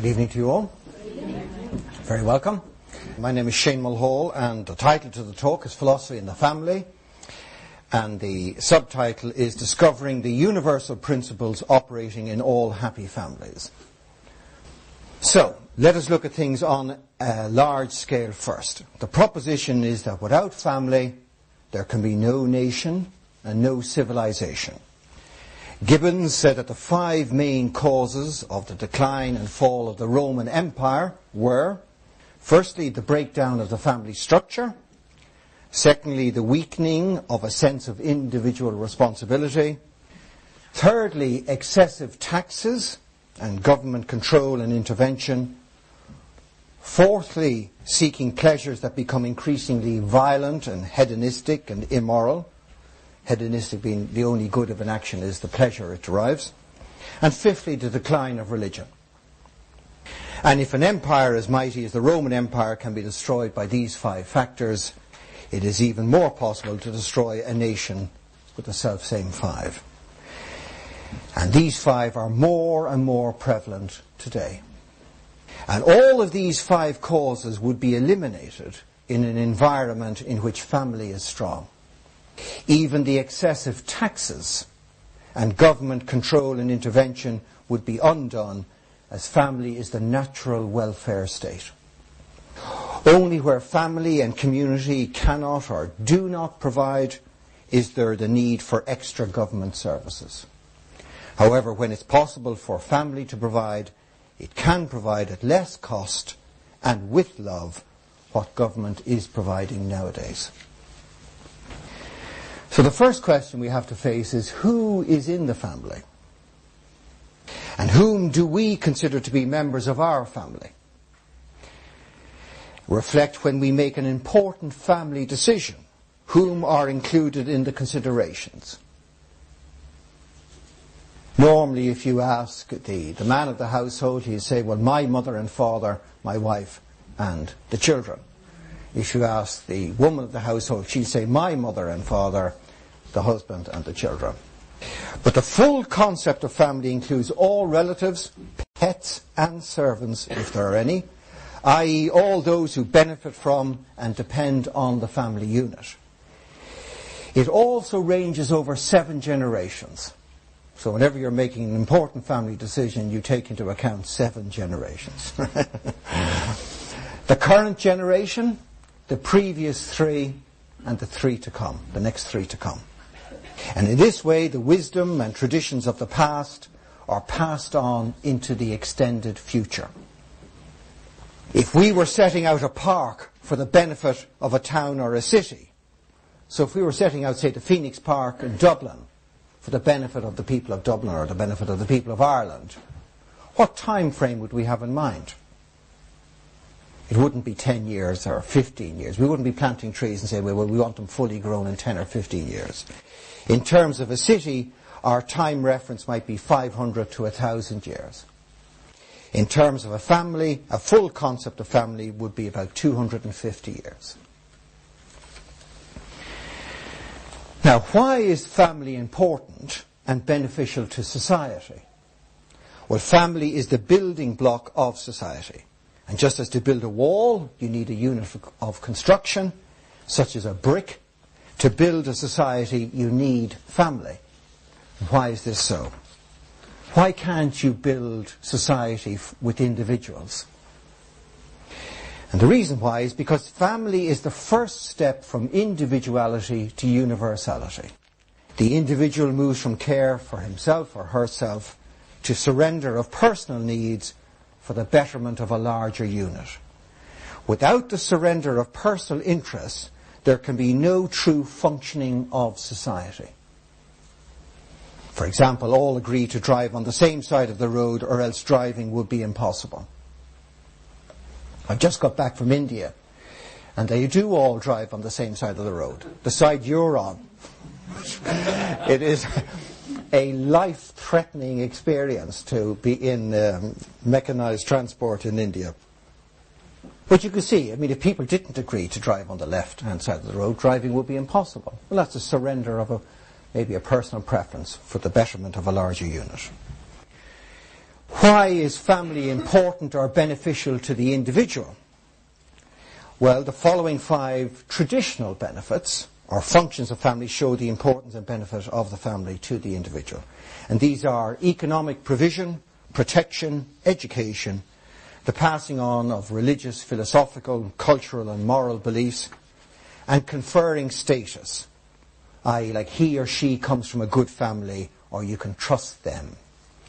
Good evening to you all. Very welcome. My name is Shane Mulhall, and the title to the talk is Philosophy in the Family, and the subtitle is Discovering the Universal Principles Operating in All Happy Families. So, let us look at things on a large scale first. The proposition is that without family, there can be no nation and no civilization. Gibbons said that the five main causes of the decline and fall of the Roman Empire were firstly, the breakdown of the family structure, secondly, the weakening of a sense of individual responsibility, thirdly, excessive taxes and government control and intervention, fourthly, seeking pleasures that become increasingly violent and hedonistic and immoral, hedonistic being the only good of an action is the pleasure it derives. And fifthly, the decline of religion. And if an empire as mighty as the Roman Empire can be destroyed by these five factors, it is even more possible to destroy a nation with the self same five. And these five are more and more prevalent today. And all of these five causes would be eliminated in an environment in which family is strong. Even the excessive taxes and government control and intervention would be undone as family is the natural welfare state. Only where family and community cannot or do not provide is there the need for extra government services. However, when it's possible for family to provide, it can provide at less cost and with love what government is providing nowadays. So the first question we have to face is who is in the family? And whom do we consider to be members of our family? Reflect when we make an important family decision, whom are included in the considerations. Normally, if you ask the, the man of the household, he'd say, well, my mother and father, my wife, and the children. If you ask the woman of the household, she'd say, my mother and father, the husband and the children. But the full concept of family includes all relatives, pets and servants, if there are any, i.e. all those who benefit from and depend on the family unit. It also ranges over seven generations. So whenever you're making an important family decision, you take into account seven generations. the current generation, the previous three, and the three to come, the next three to come. And in this way, the wisdom and traditions of the past are passed on into the extended future. If we were setting out a park for the benefit of a town or a city, so if we were setting out, say, the Phoenix Park in Dublin for the benefit of the people of Dublin or the benefit of the people of Ireland, what time frame would we have in mind? It wouldn't be 10 years or 15 years. We wouldn't be planting trees and say, well, we want them fully grown in 10 or 15 years. In terms of a city, our time reference might be 500 to 1,000 years. In terms of a family, a full concept of family would be about 250 years. Now, why is family important and beneficial to society? Well, family is the building block of society. And just as to build a wall, you need a unit of construction, such as a brick, to build a society, you need family. Why is this so? Why can't you build society f- with individuals? And the reason why is because family is the first step from individuality to universality. The individual moves from care for himself or herself to surrender of personal needs for the betterment of a larger unit. Without the surrender of personal interests, there can be no true functioning of society. For example, all agree to drive on the same side of the road or else driving would be impossible. I've just got back from India and they do all drive on the same side of the road, the side you're on. it is a life-threatening experience to be in um, mechanized transport in India. But you can see, I mean, if people didn't agree to drive on the left-hand side of the road, driving would be impossible. Well, that's a surrender of a, maybe a personal preference for the betterment of a larger unit. Why is family important or beneficial to the individual? Well, the following five traditional benefits or functions of family show the importance and benefit of the family to the individual. And these are economic provision, protection, education, the passing on of religious, philosophical, cultural and moral beliefs, and conferring status, i.e. like he or she comes from a good family or you can trust them.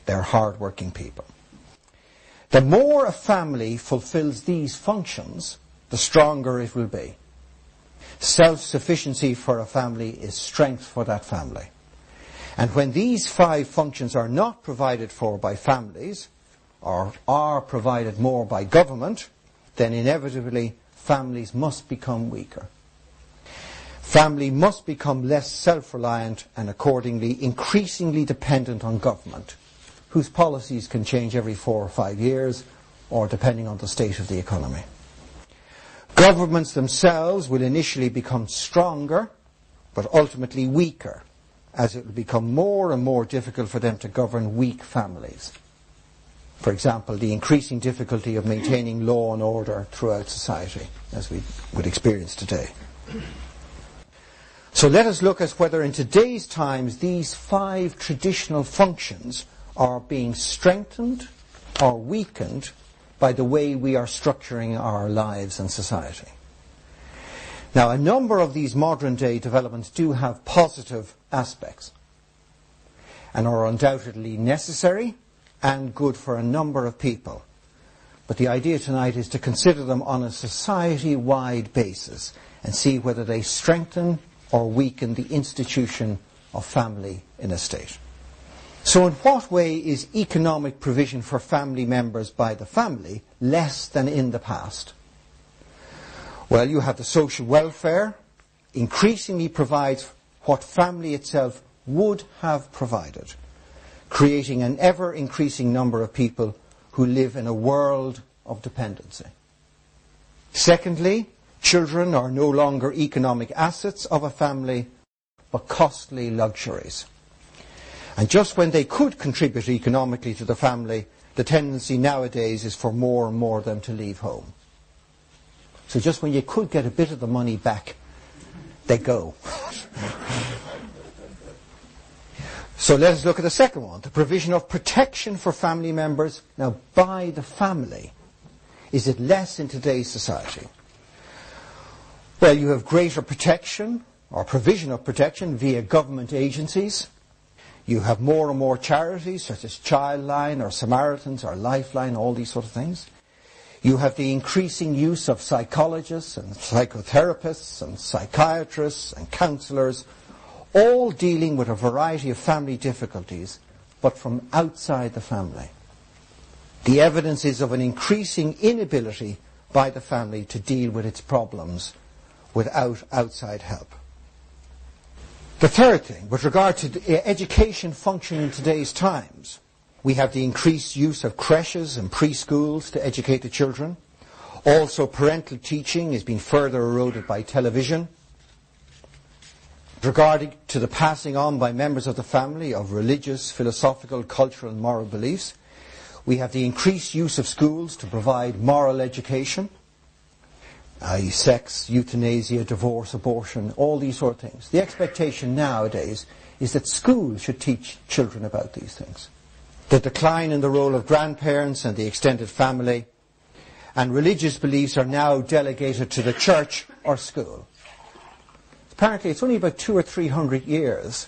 They're hard-working people. The more a family fulfills these functions, the stronger it will be. Self-sufficiency for a family is strength for that family. And when these five functions are not provided for by families, or are provided more by government, then inevitably families must become weaker. Family must become less self-reliant and accordingly increasingly dependent on government, whose policies can change every four or five years, or depending on the state of the economy. Governments themselves will initially become stronger, but ultimately weaker, as it will become more and more difficult for them to govern weak families. For example, the increasing difficulty of maintaining law and order throughout society, as we would experience today. So let us look at whether in today's times these five traditional functions are being strengthened or weakened by the way we are structuring our lives and society. Now, a number of these modern day developments do have positive aspects and are undoubtedly necessary and good for a number of people. But the idea tonight is to consider them on a society-wide basis and see whether they strengthen or weaken the institution of family in a state. So in what way is economic provision for family members by the family less than in the past? Well, you have the social welfare increasingly provides what family itself would have provided, creating an ever increasing number of people who live in a world of dependency. Secondly, children are no longer economic assets of a family, but costly luxuries. And just when they could contribute economically to the family, the tendency nowadays is for more and more of them to leave home. So just when you could get a bit of the money back, they go. so let us look at the second one, the provision of protection for family members. Now, by the family, is it less in today's society? Well, you have greater protection or provision of protection via government agencies. You have more and more charities such as Childline or Samaritans or Lifeline, all these sort of things. You have the increasing use of psychologists and psychotherapists and psychiatrists and counselors, all dealing with a variety of family difficulties, but from outside the family. The evidence is of an increasing inability by the family to deal with its problems without outside help. The third thing, with regard to uh, education function in today's times, we have the increased use of creches and preschools to educate the children. Also, parental teaching is being further eroded by television. Regarding to the passing on by members of the family of religious, philosophical, cultural and moral beliefs, we have the increased use of schools to provide moral education i.e. sex, euthanasia, divorce, abortion, all these sort of things. The expectation nowadays is that schools should teach children about these things. The decline in the role of grandparents and the extended family and religious beliefs are now delegated to the church or school. Apparently it's only about two or three hundred years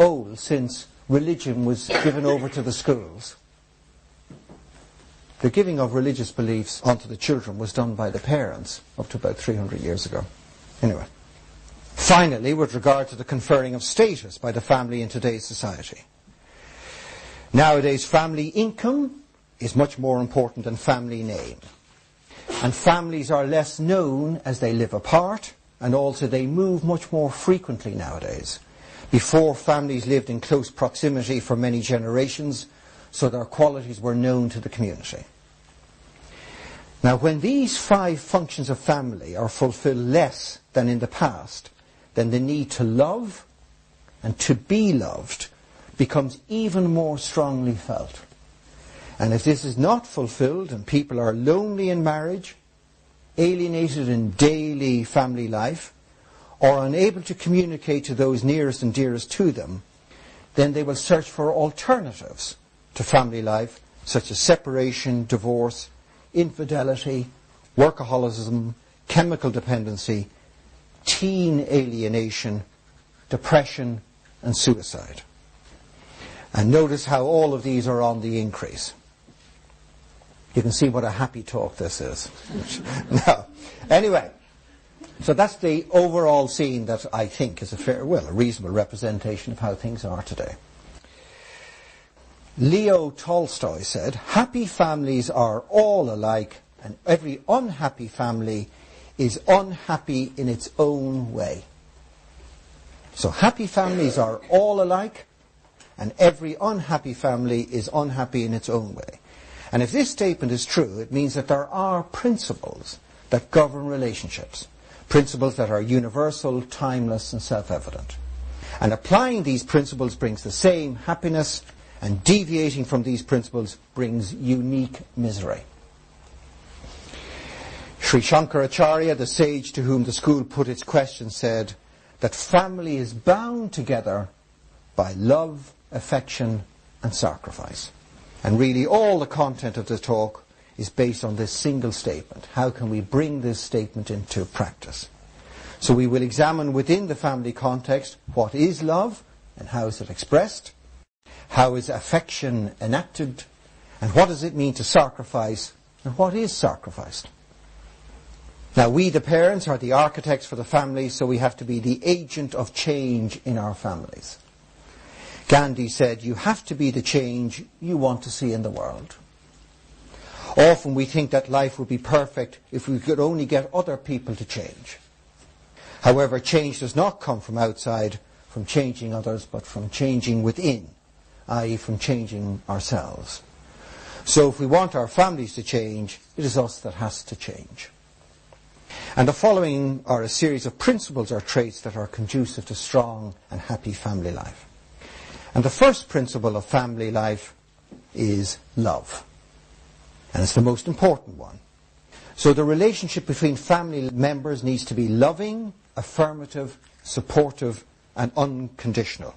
old since religion was given over to the schools. The giving of religious beliefs onto the children was done by the parents up to about 300 years ago. Anyway. Finally, with regard to the conferring of status by the family in today's society. Nowadays, family income is much more important than family name. And families are less known as they live apart, and also they move much more frequently nowadays. Before, families lived in close proximity for many generations, so their qualities were known to the community. Now, when these five functions of family are fulfilled less than in the past, then the need to love and to be loved becomes even more strongly felt. And if this is not fulfilled and people are lonely in marriage, alienated in daily family life, or unable to communicate to those nearest and dearest to them, then they will search for alternatives to family life, such as separation, divorce, infidelity, workaholism, chemical dependency, teen alienation, depression, and suicide. And notice how all of these are on the increase. You can see what a happy talk this is. no. Anyway, so that's the overall scene that I think is a fair, well, a reasonable representation of how things are today. Leo Tolstoy said, happy families are all alike and every unhappy family is unhappy in its own way. So happy families are all alike and every unhappy family is unhappy in its own way. And if this statement is true, it means that there are principles that govern relationships, principles that are universal, timeless, and self-evident. And applying these principles brings the same happiness, and deviating from these principles brings unique misery. Sri Shankaracharya, the sage to whom the school put its question, said that family is bound together by love, affection, and sacrifice. And really all the content of the talk is based on this single statement. How can we bring this statement into practice? So we will examine within the family context what is love and how is it expressed, how is affection enacted, and what does it mean to sacrifice, and what is sacrificed. Now we the parents are the architects for the family, so we have to be the agent of change in our families. Gandhi said, you have to be the change you want to see in the world. Often we think that life would be perfect if we could only get other people to change. However, change does not come from outside, from changing others, but from changing within, i.e. from changing ourselves. So if we want our families to change, it is us that has to change. And the following are a series of principles or traits that are conducive to strong and happy family life. And the first principle of family life is love. And it's the most important one. So the relationship between family members needs to be loving, affirmative, supportive, and unconditional.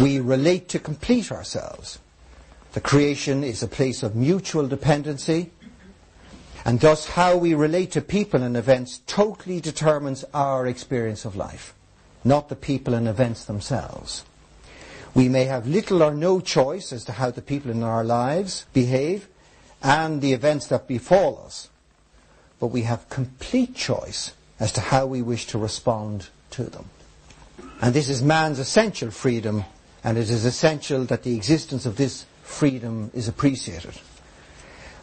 We relate to complete ourselves. The creation is a place of mutual dependency, and thus how we relate to people and events totally determines our experience of life, not the people and events themselves. We may have little or no choice as to how the people in our lives behave and the events that befall us, but we have complete choice as to how we wish to respond to them. And this is man's essential freedom, and it is essential that the existence of this freedom is appreciated.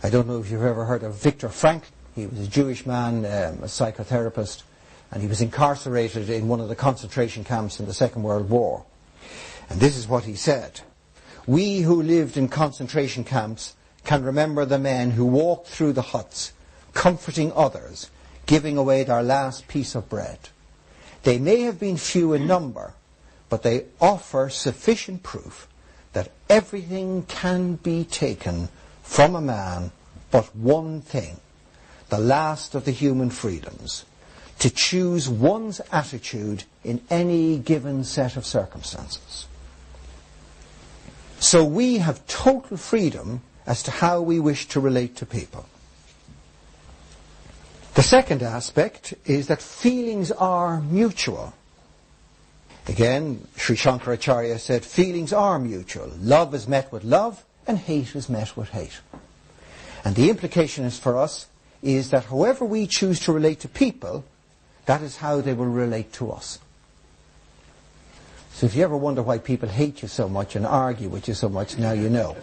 I don't know if you've ever heard of Viktor Frankl. He was a Jewish man, um, a psychotherapist, and he was incarcerated in one of the concentration camps in the Second World War. And this is what he said. We who lived in concentration camps can remember the men who walked through the huts, comforting others, giving away their last piece of bread. They may have been few in number, but they offer sufficient proof that everything can be taken from a man but one thing, the last of the human freedoms, to choose one's attitude in any given set of circumstances. So we have total freedom as to how we wish to relate to people. The second aspect is that feelings are mutual. Again, Sri Shankaracharya said feelings are mutual. Love is met with love and hate is met with hate. And the implication is for us is that however we choose to relate to people, that is how they will relate to us. So if you ever wonder why people hate you so much and argue with you so much, now you know.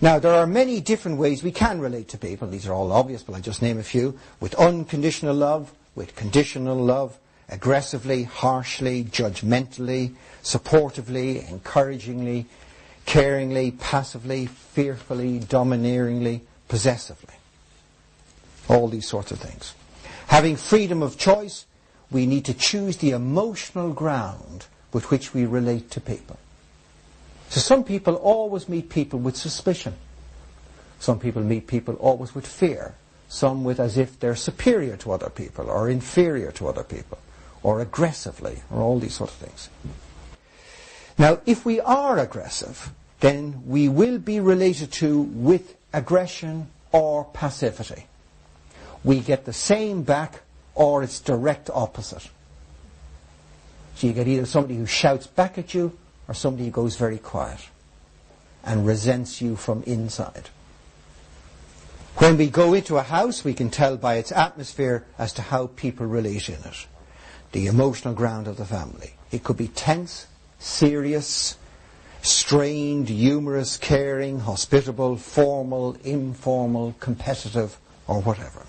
Now, there are many different ways we can relate to people. These are all obvious, but I'll just name a few. With unconditional love, with conditional love, aggressively, harshly, judgmentally, supportively, encouragingly, caringly, passively, fearfully, domineeringly, possessively. All these sorts of things. Having freedom of choice, we need to choose the emotional ground with which we relate to people. So some people always meet people with suspicion. Some people meet people always with fear. Some with as if they're superior to other people or inferior to other people or aggressively or all these sort of things. Now, if we are aggressive, then we will be related to with aggression or passivity. We get the same back or its direct opposite. So you get either somebody who shouts back at you or somebody who goes very quiet and resents you from inside. When we go into a house, we can tell by its atmosphere as to how people relate in it. The emotional ground of the family. It could be tense, serious, strained, humorous, caring, hospitable, formal, informal, competitive, or whatever.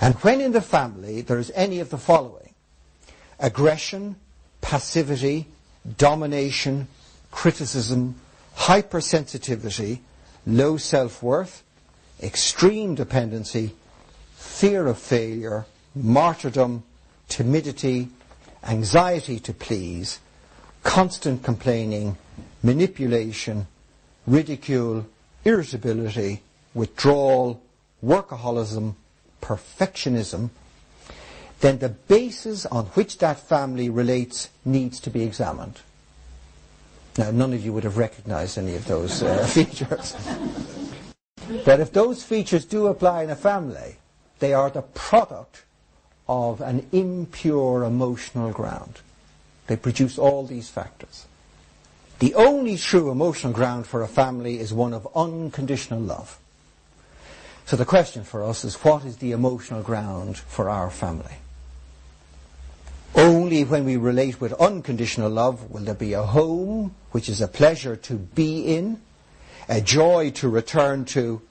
And when in the family there is any of the following aggression, passivity, domination, criticism, hypersensitivity, low self-worth, extreme dependency, fear of failure, martyrdom, timidity, anxiety to please, constant complaining, manipulation, ridicule, irritability, withdrawal, workaholism, perfectionism, then the basis on which that family relates needs to be examined. Now, none of you would have recognized any of those uh, features. but if those features do apply in a family, they are the product of an impure emotional ground. They produce all these factors. The only true emotional ground for a family is one of unconditional love. So the question for us is what is the emotional ground for our family? Only when we relate with unconditional love will there be a home which is a pleasure to be in, a joy to return to,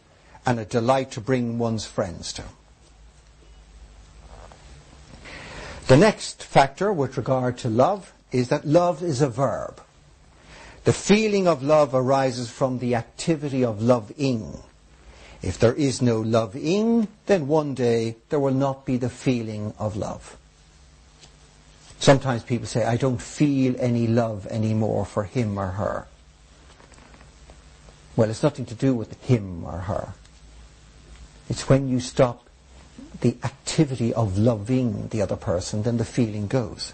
and a delight to bring one's friends to. The next factor with regard to love is that love is a verb. The feeling of love arises from the activity of loving. If there is no loving, then one day there will not be the feeling of love. Sometimes people say, I don't feel any love anymore for him or her. Well, it's nothing to do with him or her. It's when you stop the activity of loving the other person, then the feeling goes.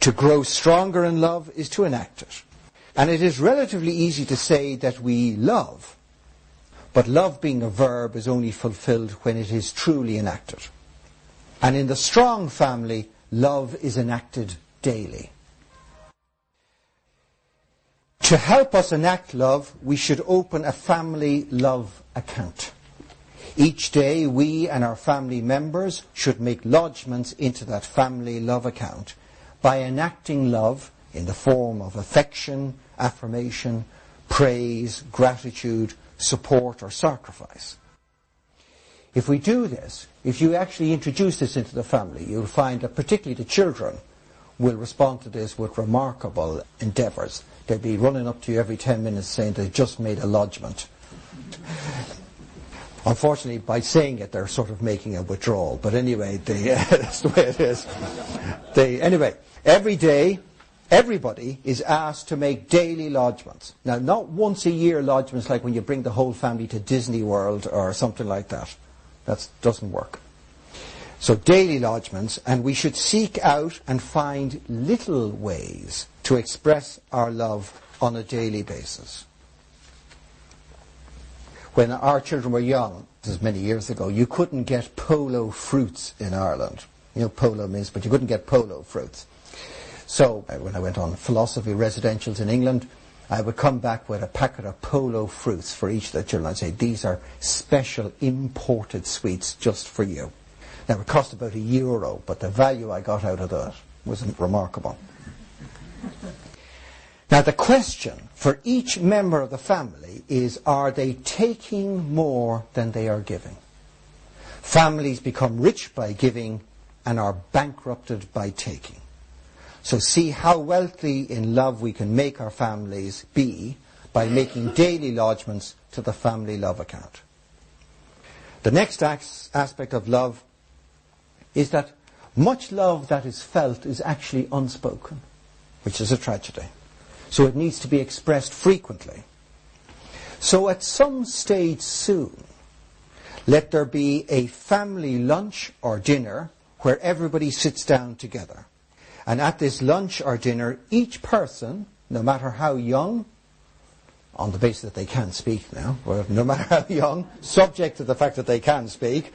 To grow stronger in love is to enact it. And it is relatively easy to say that we love but love being a verb is only fulfilled when it is truly enacted. And in the strong family, love is enacted daily. To help us enact love, we should open a family love account. Each day, we and our family members should make lodgements into that family love account by enacting love in the form of affection, affirmation, praise, gratitude, support or sacrifice. If we do this, if you actually introduce this into the family, you'll find that particularly the children will respond to this with remarkable endeavours. They'll be running up to you every 10 minutes saying they've just made a lodgement. Unfortunately, by saying it, they're sort of making a withdrawal. But anyway, they, that's the way it is. They, anyway, every day Everybody is asked to make daily lodgements. Now, not once a year lodgements like when you bring the whole family to Disney World or something like that. That doesn't work. So daily lodgements, and we should seek out and find little ways to express our love on a daily basis. When our children were young, this is many years ago, you couldn't get polo fruits in Ireland. You know polo means, but you couldn't get polo fruits. So uh, when I went on philosophy residentials in England, I would come back with a packet of polo fruits for each of the children. I'd say, these are special imported sweets just for you. Now it cost about a euro, but the value I got out of that was remarkable. Now the question for each member of the family is, are they taking more than they are giving? Families become rich by giving and are bankrupted by taking. So see how wealthy in love we can make our families be by making daily lodgements to the family love account. The next aspect of love is that much love that is felt is actually unspoken, which is a tragedy. So it needs to be expressed frequently. So at some stage soon, let there be a family lunch or dinner where everybody sits down together. And at this lunch or dinner, each person, no matter how young, on the basis that they can speak now, well, no matter how young, subject to the fact that they can speak,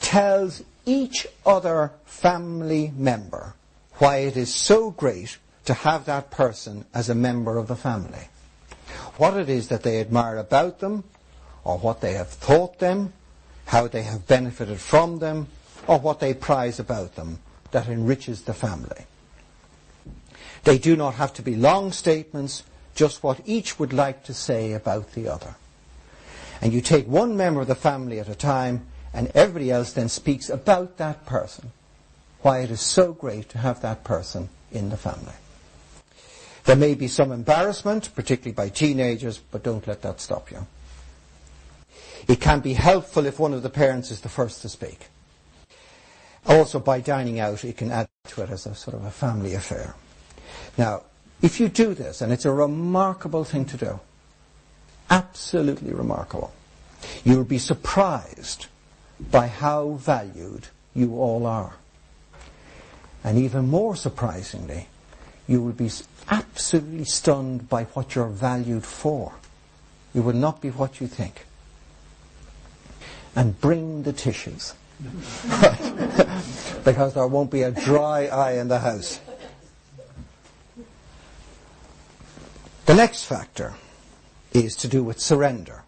tells each other family member why it is so great to have that person as a member of the family. What it is that they admire about them, or what they have taught them, how they have benefited from them, or what they prize about them that enriches the family. They do not have to be long statements, just what each would like to say about the other. And you take one member of the family at a time, and everybody else then speaks about that person, why it is so great to have that person in the family. There may be some embarrassment, particularly by teenagers, but don't let that stop you. It can be helpful if one of the parents is the first to speak. Also, by dining out, it can add to it as a sort of a family affair. Now, if you do this, and it's a remarkable thing to do, absolutely remarkable, you'll be surprised by how valued you all are. And even more surprisingly, you will be absolutely stunned by what you're valued for. You will not be what you think. And bring the tissues. because there won't be a dry eye in the house. The next factor is to do with surrender.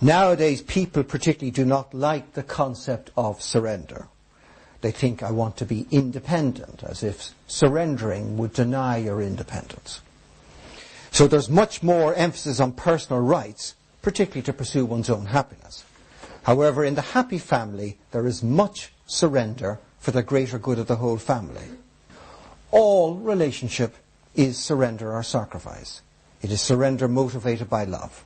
Nowadays, people particularly do not like the concept of surrender. They think I want to be independent, as if surrendering would deny your independence. So there's much more emphasis on personal rights, particularly to pursue one's own happiness. However, in the happy family, there is much surrender for the greater good of the whole family. All relationship is surrender or sacrifice. It is surrender motivated by love.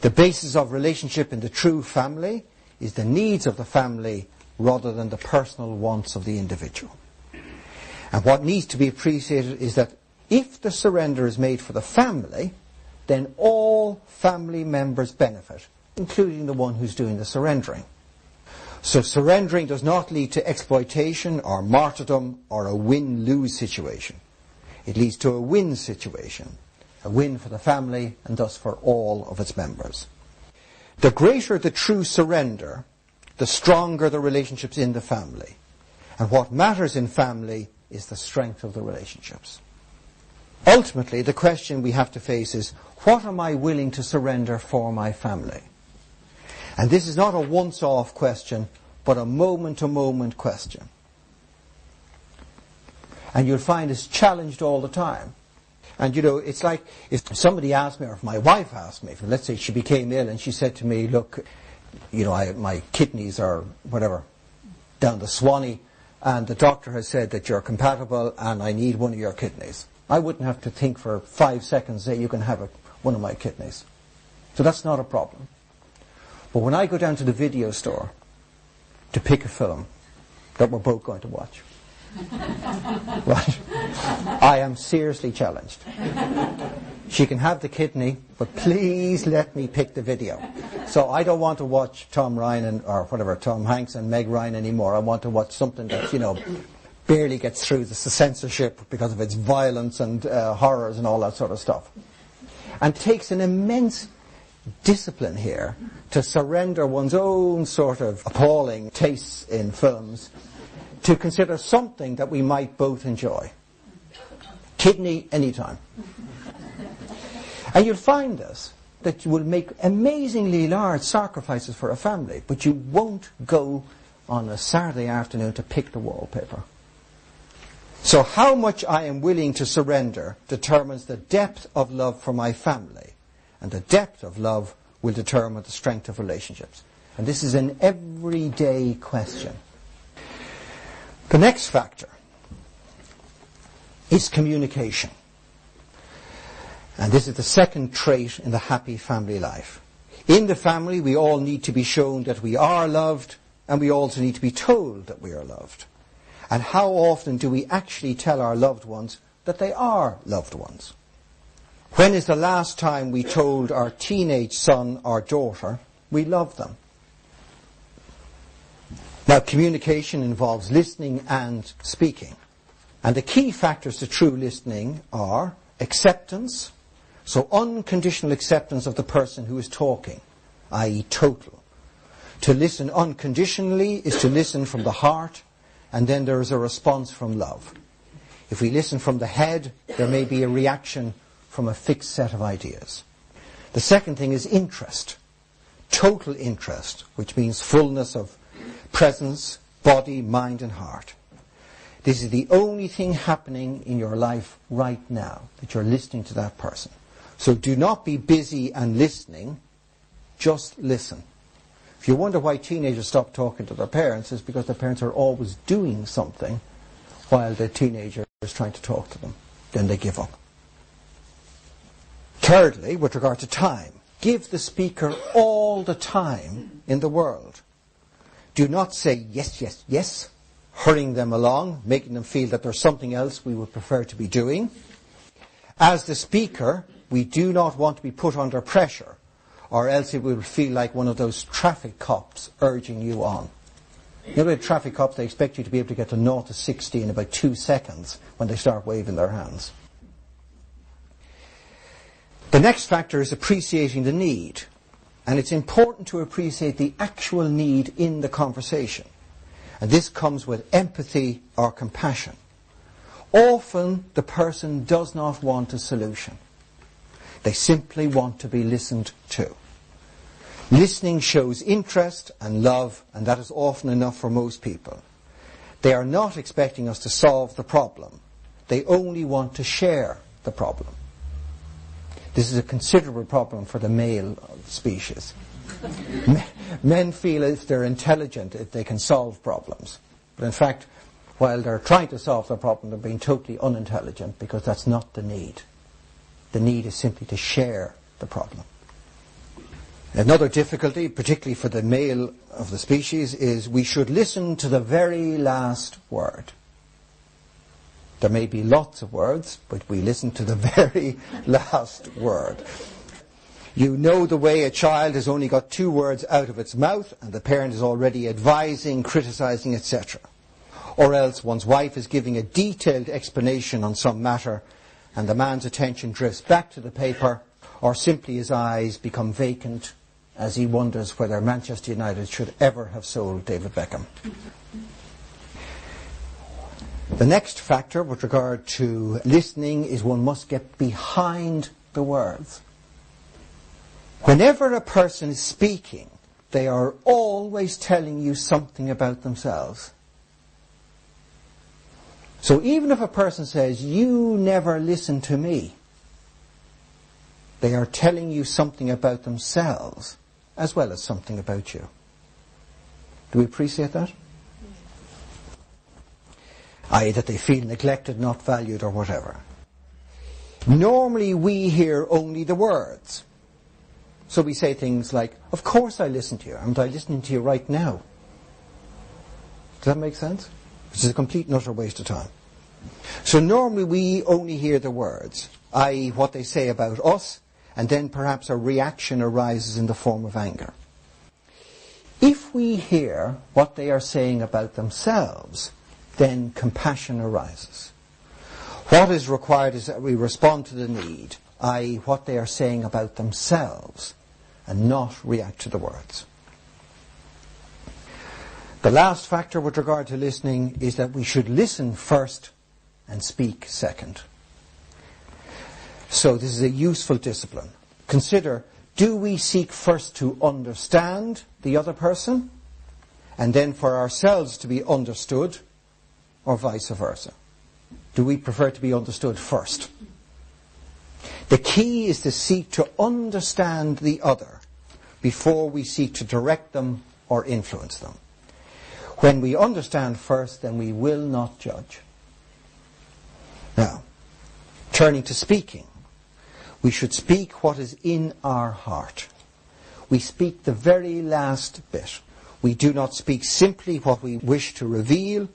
The basis of relationship in the true family is the needs of the family rather than the personal wants of the individual. And what needs to be appreciated is that if the surrender is made for the family, then all family members benefit, including the one who's doing the surrendering. So surrendering does not lead to exploitation or martyrdom or a win-lose situation. It leads to a win situation, a win for the family and thus for all of its members. The greater the true surrender, the stronger the relationships in the family. And what matters in family is the strength of the relationships. Ultimately, the question we have to face is, what am I willing to surrender for my family? And this is not a once-off question, but a moment-to-moment question. And you'll find it's challenged all the time. And you know, it's like if somebody asked me, or if my wife asked me, if, let's say she became ill and she said to me, look, you know, I, my kidneys are whatever, down the Swanee, and the doctor has said that you're compatible and I need one of your kidneys. I wouldn't have to think for five seconds, that you can have a, one of my kidneys. So that's not a problem. But when I go down to the video store to pick a film that we're both going to watch, right, I am seriously challenged. She can have the kidney, but please let me pick the video. So I don't want to watch Tom Ryan and, or whatever, Tom Hanks and Meg Ryan anymore. I want to watch something that, you know, barely gets through the censorship because of its violence and uh, horrors and all that sort of stuff. And takes an immense discipline here to surrender one's own sort of appalling tastes in films to consider something that we might both enjoy. Kidney anytime. And you'll find this, that you will make amazingly large sacrifices for a family, but you won't go on a Saturday afternoon to pick the wallpaper. So how much I am willing to surrender determines the depth of love for my family and the depth of love will determine the strength of relationships. And this is an everyday question. The next factor is communication. And this is the second trait in the happy family life. In the family, we all need to be shown that we are loved, and we also need to be told that we are loved. And how often do we actually tell our loved ones that they are loved ones? When is the last time we told our teenage son or daughter we love them? Now, communication involves listening and speaking. And the key factors to true listening are acceptance, so unconditional acceptance of the person who is talking, i.e. total. To listen unconditionally is to listen from the heart, and then there is a response from love. If we listen from the head, there may be a reaction from a fixed set of ideas. The second thing is interest. Total interest, which means fullness of presence, body, mind and heart. This is the only thing happening in your life right now, that you're listening to that person. So do not be busy and listening, just listen. If you wonder why teenagers stop talking to their parents, it's because their parents are always doing something while the teenager is trying to talk to them. Then they give up. Thirdly, with regard to time, give the speaker all the time in the world. Do not say yes, yes, yes, hurrying them along, making them feel that there's something else we would prefer to be doing. As the speaker, we do not want to be put under pressure, or else it will feel like one of those traffic cops urging you on. You know, the traffic cops, they expect you to be able to get to 0 to 60 in about two seconds when they start waving their hands. The next factor is appreciating the need. And it's important to appreciate the actual need in the conversation. And this comes with empathy or compassion. Often the person does not want a solution. They simply want to be listened to. Listening shows interest and love, and that is often enough for most people. They are not expecting us to solve the problem. They only want to share the problem. This is a considerable problem for the male species. Men feel if they're intelligent, if they can solve problems. But in fact, while they're trying to solve the problem, they're being totally unintelligent because that's not the need. The need is simply to share the problem. Another difficulty, particularly for the male of the species, is we should listen to the very last word. There may be lots of words, but we listen to the very last word. You know the way a child has only got two words out of its mouth and the parent is already advising, criticizing, etc. Or else one's wife is giving a detailed explanation on some matter and the man's attention drifts back to the paper or simply his eyes become vacant as he wonders whether Manchester United should ever have sold David Beckham. The next factor with regard to listening is one must get behind the words. Whenever a person is speaking, they are always telling you something about themselves. So even if a person says, you never listen to me, they are telling you something about themselves as well as something about you. Do we appreciate that? i.e. that they feel neglected, not valued or whatever. Normally we hear only the words. So we say things like, of course I listen to you. Am I listening to you right now? Does that make sense? Which is a complete and utter waste of time. So normally we only hear the words, i.e. what they say about us, and then perhaps a reaction arises in the form of anger. If we hear what they are saying about themselves, then compassion arises. What is required is that we respond to the need, i.e. what they are saying about themselves, and not react to the words. The last factor with regard to listening is that we should listen first and speak second. So this is a useful discipline. Consider, do we seek first to understand the other person and then for ourselves to be understood or vice versa? Do we prefer to be understood first? The key is to seek to understand the other before we seek to direct them or influence them. When we understand first, then we will not judge. Now, turning to speaking, we should speak what is in our heart. We speak the very last bit. We do not speak simply what we wish to reveal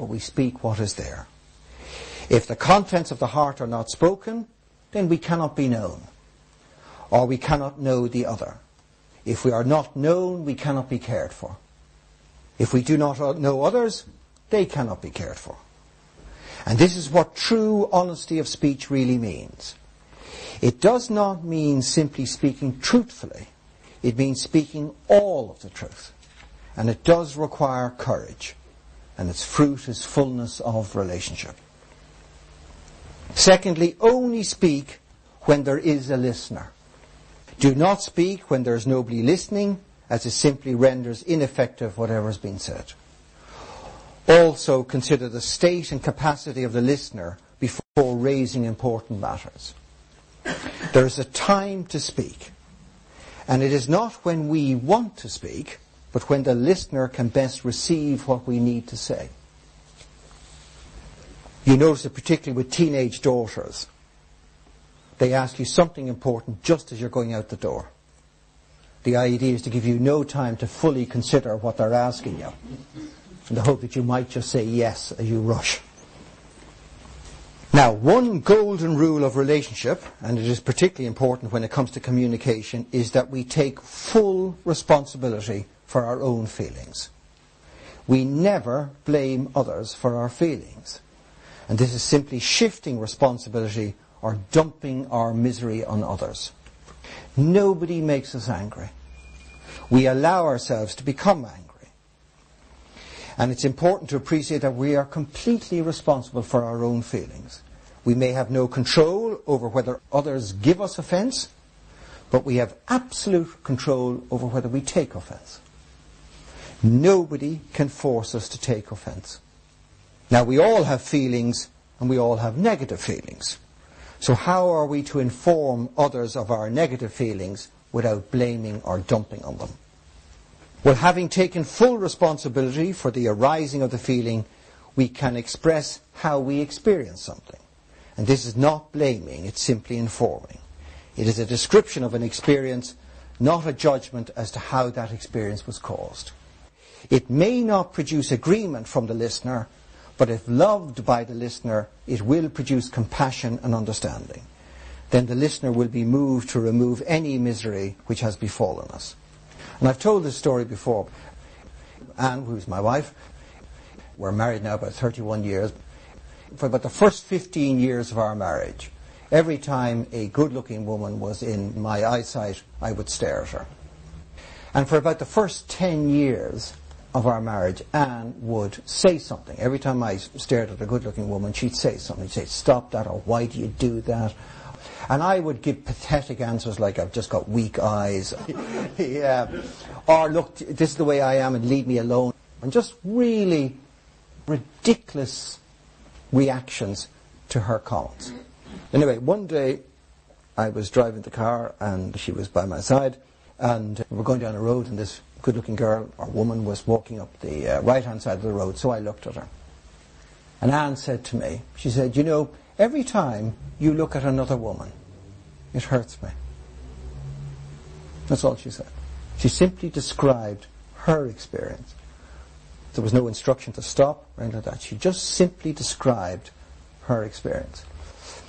but we speak what is there. If the contents of the heart are not spoken, then we cannot be known. Or we cannot know the other. If we are not known, we cannot be cared for. If we do not know others, they cannot be cared for. And this is what true honesty of speech really means. It does not mean simply speaking truthfully. It means speaking all of the truth. And it does require courage. And its fruit is fullness of relationship. Secondly, only speak when there is a listener. Do not speak when there is nobody listening, as it simply renders ineffective whatever has been said. Also consider the state and capacity of the listener before raising important matters. There is a time to speak, and it is not when we want to speak, but when the listener can best receive what we need to say. You notice it particularly with teenage daughters. They ask you something important just as you're going out the door. The idea is to give you no time to fully consider what they're asking you, in the hope that you might just say yes as you rush. Now, one golden rule of relationship, and it is particularly important when it comes to communication, is that we take full responsibility for our own feelings. We never blame others for our feelings. And this is simply shifting responsibility or dumping our misery on others. Nobody makes us angry. We allow ourselves to become angry. And it's important to appreciate that we are completely responsible for our own feelings. We may have no control over whether others give us offence, but we have absolute control over whether we take offence. Nobody can force us to take offence. Now we all have feelings and we all have negative feelings. So how are we to inform others of our negative feelings without blaming or dumping on them? Well, having taken full responsibility for the arising of the feeling, we can express how we experience something. And this is not blaming, it's simply informing. It is a description of an experience, not a judgment as to how that experience was caused. It may not produce agreement from the listener, but if loved by the listener, it will produce compassion and understanding. Then the listener will be moved to remove any misery which has befallen us. And I've told this story before. Anne, who's my wife, we're married now about 31 years. For about the first 15 years of our marriage, every time a good-looking woman was in my eyesight, I would stare at her. And for about the first 10 years, of our marriage, Anne would say something. Every time I stared at a good-looking woman, she'd say something. She'd say, stop that, or why do you do that? And I would give pathetic answers like, I've just got weak eyes. yeah. Or, look, this is the way I am and leave me alone. And just really ridiculous reactions to her comments. Anyway, one day I was driving the car and she was by my side and we were going down a road and this good looking girl or woman was walking up the uh, right hand side of the road, so I looked at her. And Anne said to me, she said, You know, every time you look at another woman, it hurts me. That's all she said. She simply described her experience. There was no instruction to stop or anything like that. She just simply described her experience.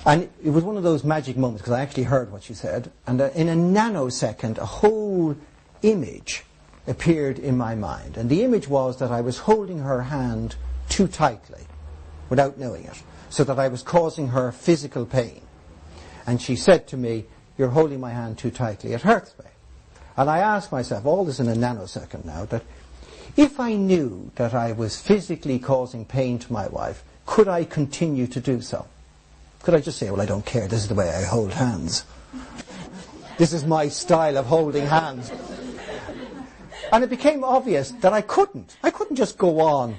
And it was one of those magic moments because I actually heard what she said. And uh, in a nanosecond, a whole image appeared in my mind. And the image was that I was holding her hand too tightly without knowing it, so that I was causing her physical pain. And she said to me, You're holding my hand too tightly, it hurts me. And I asked myself, all this in a nanosecond now, that if I knew that I was physically causing pain to my wife, could I continue to do so? Could I just say, Well, I don't care, this is the way I hold hands? This is my style of holding hands. And it became obvious that I couldn't. I couldn't just go on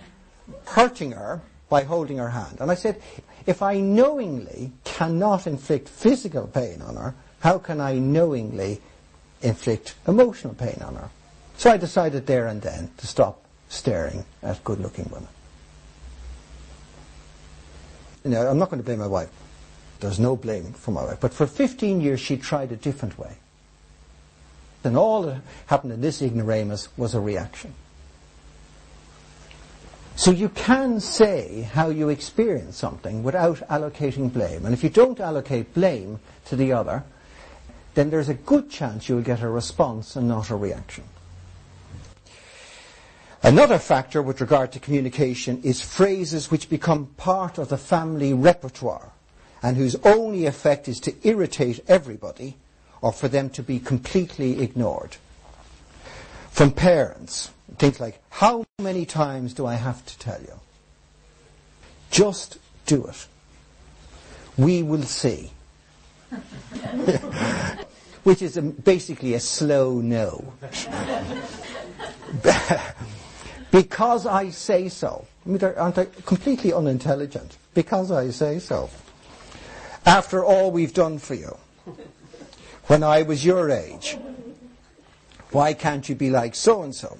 hurting her by holding her hand. And I said, if I knowingly cannot inflict physical pain on her, how can I knowingly inflict emotional pain on her? So I decided there and then to stop staring at good looking women. Know, I'm not going to blame my wife. There's no blame for my wife. But for 15 years she tried a different way. And all that happened in this ignoramus was a reaction. So you can say how you experience something without allocating blame. And if you don't allocate blame to the other, then there's a good chance you'll get a response and not a reaction. Another factor with regard to communication is phrases which become part of the family repertoire and whose only effect is to irritate everybody or for them to be completely ignored. From parents, things like, how many times do I have to tell you? Just do it. We will see. Which is a, basically a slow no. because I say so. I mean, aren't they completely unintelligent? Because I say so. After all we've done for you. When I was your age. Why can't you be like so and so?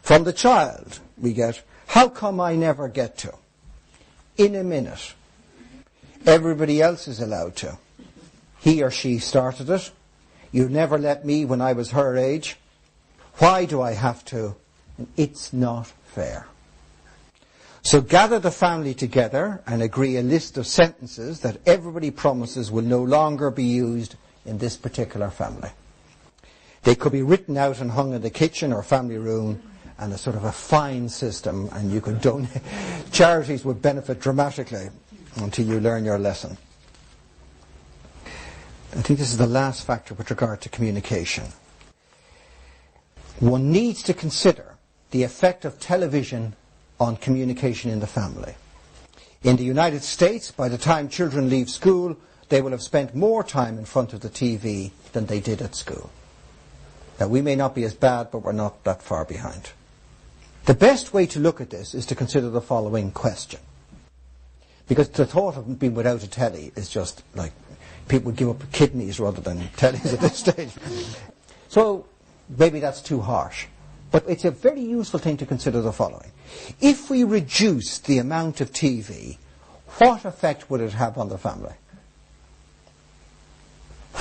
From the child, we get, how come I never get to? In a minute. Everybody else is allowed to. He or she started it. You never let me when I was her age. Why do I have to? It's not fair. So gather the family together and agree a list of sentences that everybody promises will no longer be used in this particular family. They could be written out and hung in the kitchen or family room and a sort of a fine system and you could donate. Charities would benefit dramatically until you learn your lesson. I think this is the last factor with regard to communication. One needs to consider the effect of television on communication in the family. In the United States, by the time children leave school, they will have spent more time in front of the TV than they did at school. Now, we may not be as bad, but we're not that far behind. The best way to look at this is to consider the following question. Because the thought of being without a telly is just like people would give up kidneys rather than tellies at this stage. So maybe that's too harsh. But it's a very useful thing to consider the following. If we reduce the amount of TV, what effect would it have on the family?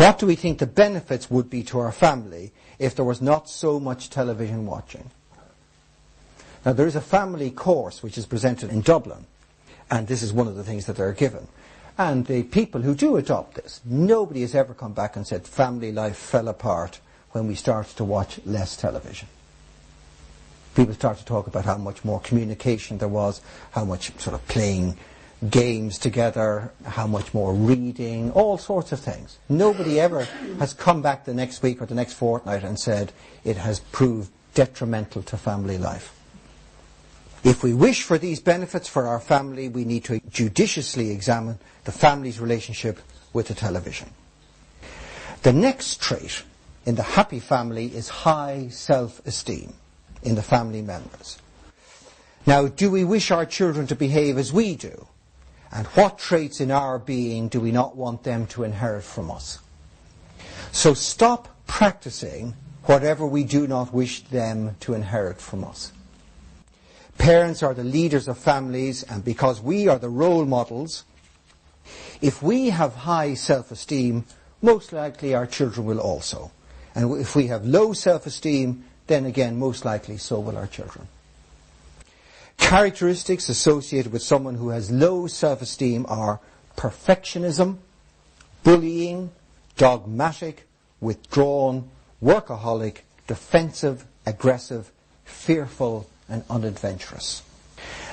What do we think the benefits would be to our family if there was not so much television watching? Now there is a family course which is presented in Dublin, and this is one of the things that they're given. And the people who do adopt this, nobody has ever come back and said family life fell apart when we started to watch less television. People start to talk about how much more communication there was, how much sort of playing games together, how much more reading, all sorts of things. Nobody ever has come back the next week or the next fortnight and said it has proved detrimental to family life. If we wish for these benefits for our family, we need to judiciously examine the family's relationship with the television. The next trait in the happy family is high self-esteem in the family members. Now, do we wish our children to behave as we do? And what traits in our being do we not want them to inherit from us? So stop practicing whatever we do not wish them to inherit from us. Parents are the leaders of families, and because we are the role models, if we have high self-esteem, most likely our children will also. And if we have low self-esteem, then again, most likely so will our children. Characteristics associated with someone who has low self-esteem are perfectionism, bullying, dogmatic, withdrawn, workaholic, defensive, aggressive, fearful, and unadventurous.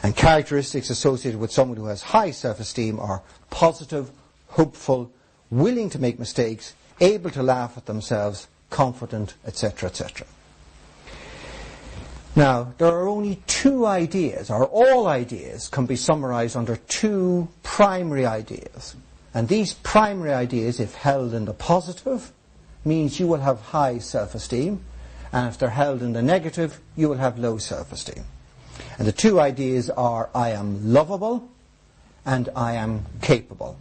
And characteristics associated with someone who has high self-esteem are positive, hopeful, willing to make mistakes, able to laugh at themselves, confident, etc., etc. Now, there are only two ideas, or all ideas can be summarized under two primary ideas. And these primary ideas, if held in the positive, means you will have high self-esteem, and if they're held in the negative, you will have low self-esteem. And the two ideas are I am lovable and I am capable.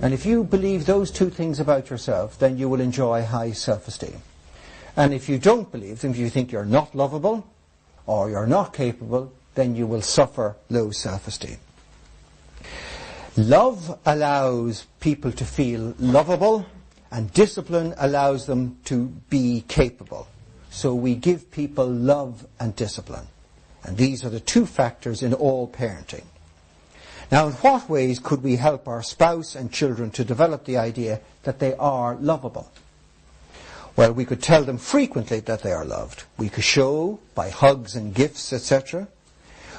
And if you believe those two things about yourself, then you will enjoy high self-esteem. And if you don't believe them, if you think you're not lovable or you're not capable, then you will suffer low self-esteem. Love allows people to feel lovable and discipline allows them to be capable. So we give people love and discipline. And these are the two factors in all parenting. Now, in what ways could we help our spouse and children to develop the idea that they are lovable? Well, we could tell them frequently that they are loved. We could show by hugs and gifts, etc.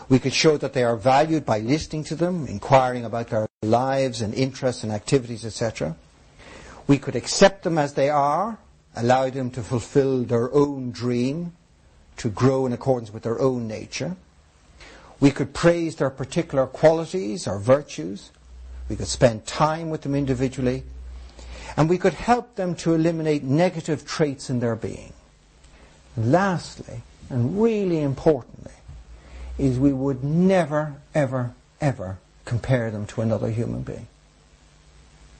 We could show that they are valued by listening to them, inquiring about their lives and interests and activities, etc. We could accept them as they are, allow them to fulfill their own dream, to grow in accordance with their own nature. We could praise their particular qualities or virtues. We could spend time with them individually. And we could help them to eliminate negative traits in their being. Lastly, and really importantly, is we would never, ever, ever compare them to another human being.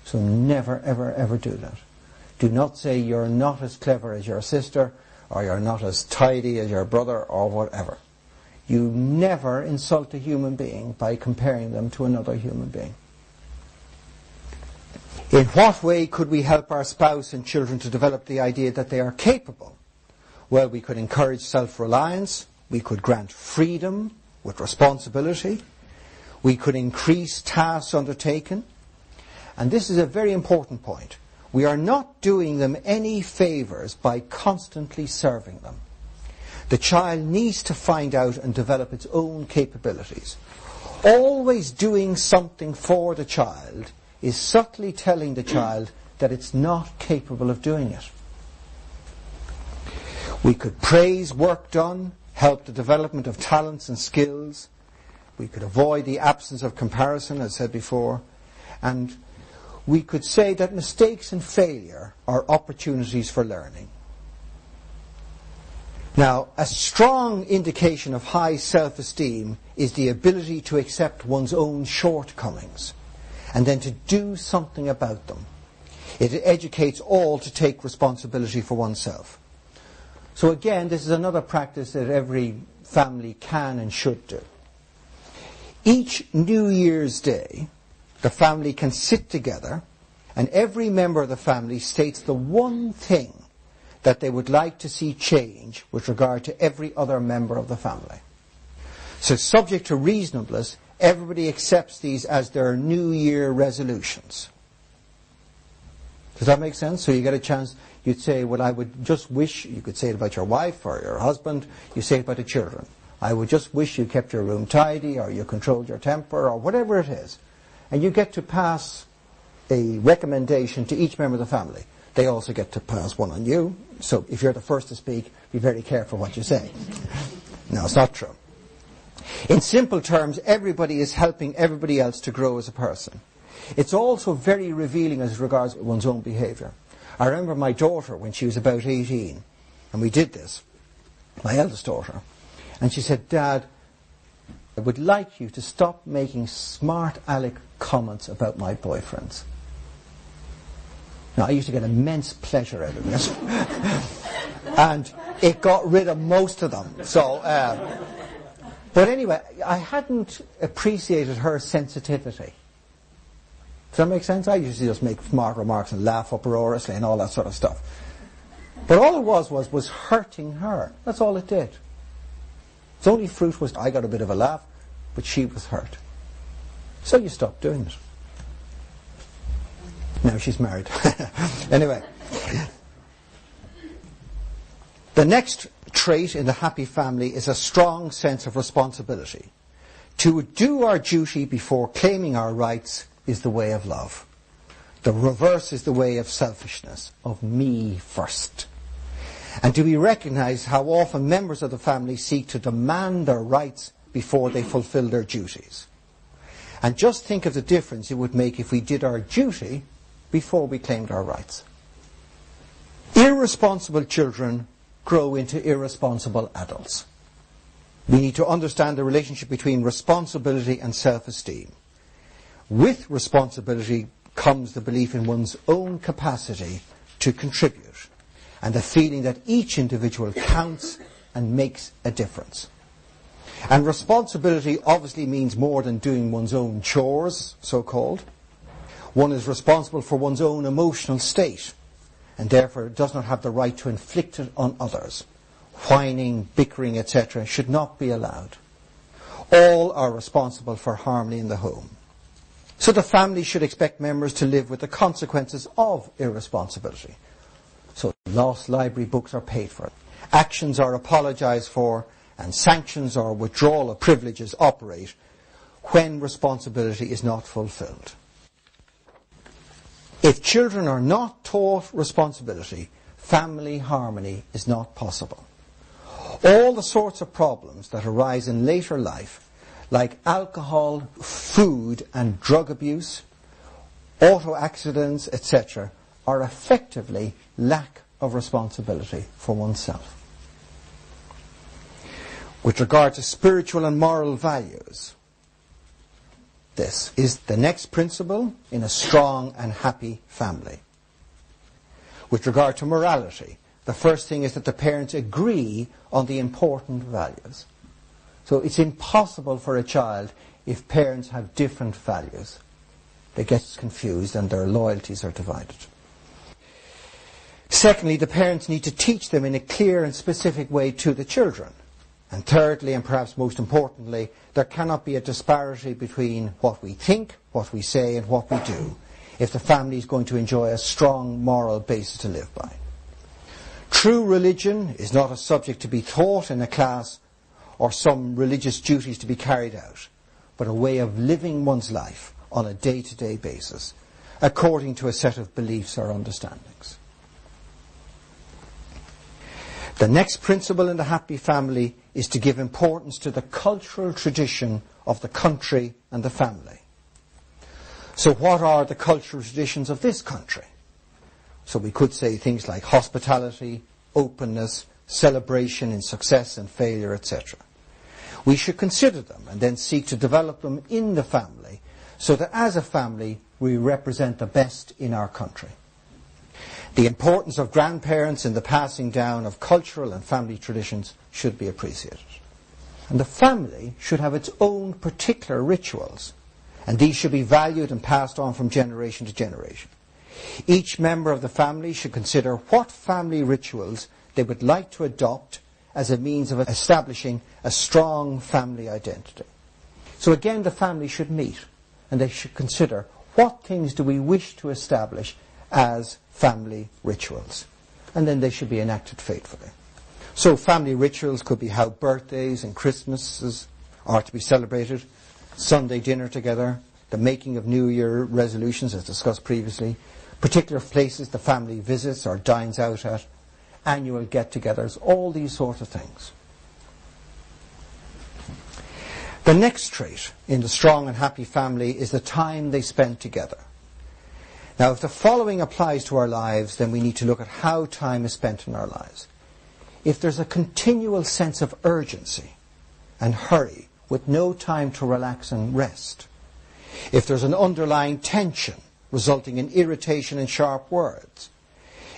So never, ever, ever do that. Do not say you're not as clever as your sister, or you're not as tidy as your brother, or whatever. You never insult a human being by comparing them to another human being. In what way could we help our spouse and children to develop the idea that they are capable? Well, we could encourage self-reliance, we could grant freedom with responsibility, we could increase tasks undertaken, and this is a very important point. We are not doing them any favours by constantly serving them. The child needs to find out and develop its own capabilities. Always doing something for the child is subtly telling the child that it's not capable of doing it. We could praise work done, help the development of talents and skills. We could avoid the absence of comparison, as I said before. And we could say that mistakes and failure are opportunities for learning. Now, a strong indication of high self-esteem is the ability to accept one's own shortcomings and then to do something about them. It educates all to take responsibility for oneself. So again, this is another practice that every family can and should do. Each New Year's Day, the family can sit together and every member of the family states the one thing that they would like to see change with regard to every other member of the family. So subject to reasonableness, everybody accepts these as their New Year resolutions. Does that make sense? So you get a chance, you'd say, well, I would just wish, you could say it about your wife or your husband, you say it about the children. I would just wish you kept your room tidy or you controlled your temper or whatever it is. And you get to pass a recommendation to each member of the family. They also get to pass one on you. So if you're the first to speak, be very careful what you say. No, it's not true. In simple terms, everybody is helping everybody else to grow as a person. It's also very revealing as regards one's own behaviour. I remember my daughter when she was about 18, and we did this, my eldest daughter, and she said, Dad, I would like you to stop making smart aleck comments about my boyfriends. Now, I used to get immense pleasure out of this. and it got rid of most of them. So, uh, but anyway, I hadn't appreciated her sensitivity. Does that make sense? I usually just make smart remarks and laugh uproariously and all that sort of stuff. But all it was was was hurting her. That's all it did. Its only fruit was I got a bit of a laugh, but she was hurt. So you stop doing it. Now she's married. anyway. The next trait in the happy family is a strong sense of responsibility. To do our duty before claiming our rights is the way of love. The reverse is the way of selfishness, of me first. And do we recognize how often members of the family seek to demand their rights before they fulfill their duties? And just think of the difference it would make if we did our duty before we claimed our rights. Irresponsible children grow into irresponsible adults. We need to understand the relationship between responsibility and self-esteem. With responsibility comes the belief in one's own capacity to contribute and the feeling that each individual counts and makes a difference. And responsibility obviously means more than doing one's own chores, so called. One is responsible for one's own emotional state and therefore does not have the right to inflict it on others. whining, bickering, etc., should not be allowed. All are responsible for harmony in the home. So the family should expect members to live with the consequences of irresponsibility. So lost library books are paid for. Actions are apologized for and sanctions or withdrawal of privileges operate when responsibility is not fulfilled. If children are not taught responsibility, family harmony is not possible. All the sorts of problems that arise in later life, like alcohol, food and drug abuse, auto accidents, etc., are effectively lack of responsibility for oneself. With regard to spiritual and moral values, this is the next principle in a strong and happy family. With regard to morality, the first thing is that the parents agree on the important values. So it's impossible for a child if parents have different values. They get confused and their loyalties are divided. Secondly, the parents need to teach them in a clear and specific way to the children. Thirdly, and perhaps most importantly, there cannot be a disparity between what we think, what we say, and what we do if the family is going to enjoy a strong moral basis to live by. True religion is not a subject to be taught in a class or some religious duties to be carried out, but a way of living one's life on a day-to-day basis, according to a set of beliefs or understandings. The next principle in the happy family is to give importance to the cultural tradition of the country and the family. So what are the cultural traditions of this country? So we could say things like hospitality, openness, celebration in success and failure, etc. We should consider them and then seek to develop them in the family so that as a family we represent the best in our country. The importance of grandparents in the passing down of cultural and family traditions should be appreciated. And the family should have its own particular rituals, and these should be valued and passed on from generation to generation. Each member of the family should consider what family rituals they would like to adopt as a means of establishing a strong family identity. So again, the family should meet and they should consider what things do we wish to establish as family rituals. And then they should be enacted faithfully. So family rituals could be how birthdays and Christmases are to be celebrated, Sunday dinner together, the making of New Year resolutions as discussed previously, particular places the family visits or dines out at, annual get-togethers, all these sorts of things. The next trait in the strong and happy family is the time they spend together. Now, if the following applies to our lives, then we need to look at how time is spent in our lives. If there's a continual sense of urgency and hurry with no time to relax and rest, if there's an underlying tension resulting in irritation and sharp words,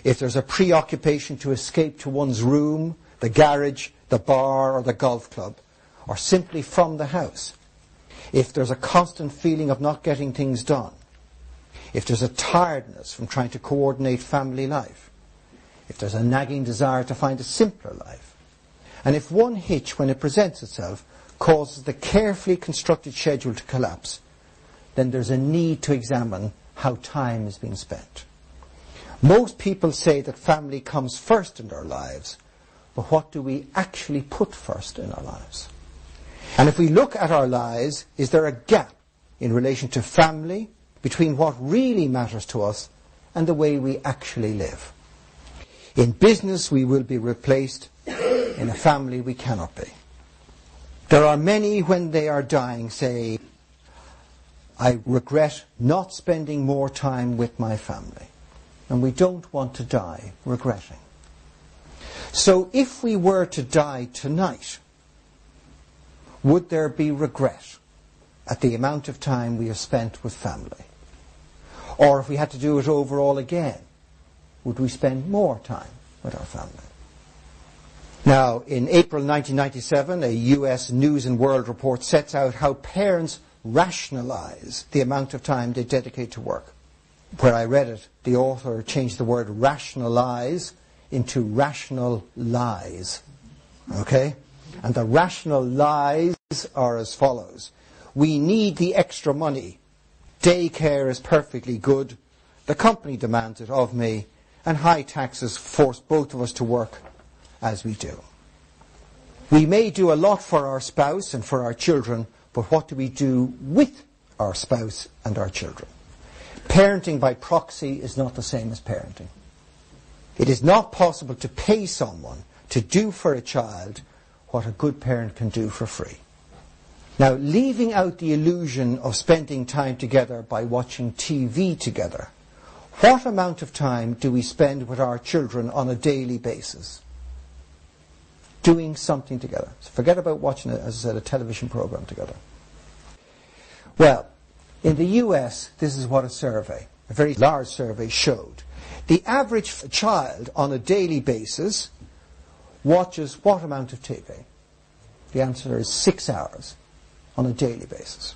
if there's a preoccupation to escape to one's room, the garage, the bar or the golf club, or simply from the house, if there's a constant feeling of not getting things done, if there's a tiredness from trying to coordinate family life, if there's a nagging desire to find a simpler life, and if one hitch, when it presents itself, causes the carefully constructed schedule to collapse, then there's a need to examine how time is being spent. Most people say that family comes first in their lives, but what do we actually put first in our lives? And if we look at our lives, is there a gap in relation to family, between what really matters to us and the way we actually live. In business, we will be replaced. In a family, we cannot be. There are many when they are dying say, I regret not spending more time with my family. And we don't want to die regretting. So if we were to die tonight, would there be regret at the amount of time we have spent with family? Or if we had to do it over all again, would we spend more time with our family? Now, in April 1997, a US News and World report sets out how parents rationalize the amount of time they dedicate to work. Where I read it, the author changed the word rationalize into rational lies. Okay? And the rational lies are as follows. We need the extra money. Daycare is perfectly good. The company demands it of me. And high taxes force both of us to work as we do. We may do a lot for our spouse and for our children, but what do we do with our spouse and our children? Parenting by proxy is not the same as parenting. It is not possible to pay someone to do for a child what a good parent can do for free. Now, leaving out the illusion of spending time together by watching TV together, what amount of time do we spend with our children on a daily basis? Doing something together. So forget about watching, as I said, a television program together. Well, in the US, this is what a survey, a very large survey, showed. The average child on a daily basis watches what amount of TV? The answer is six hours on a daily basis.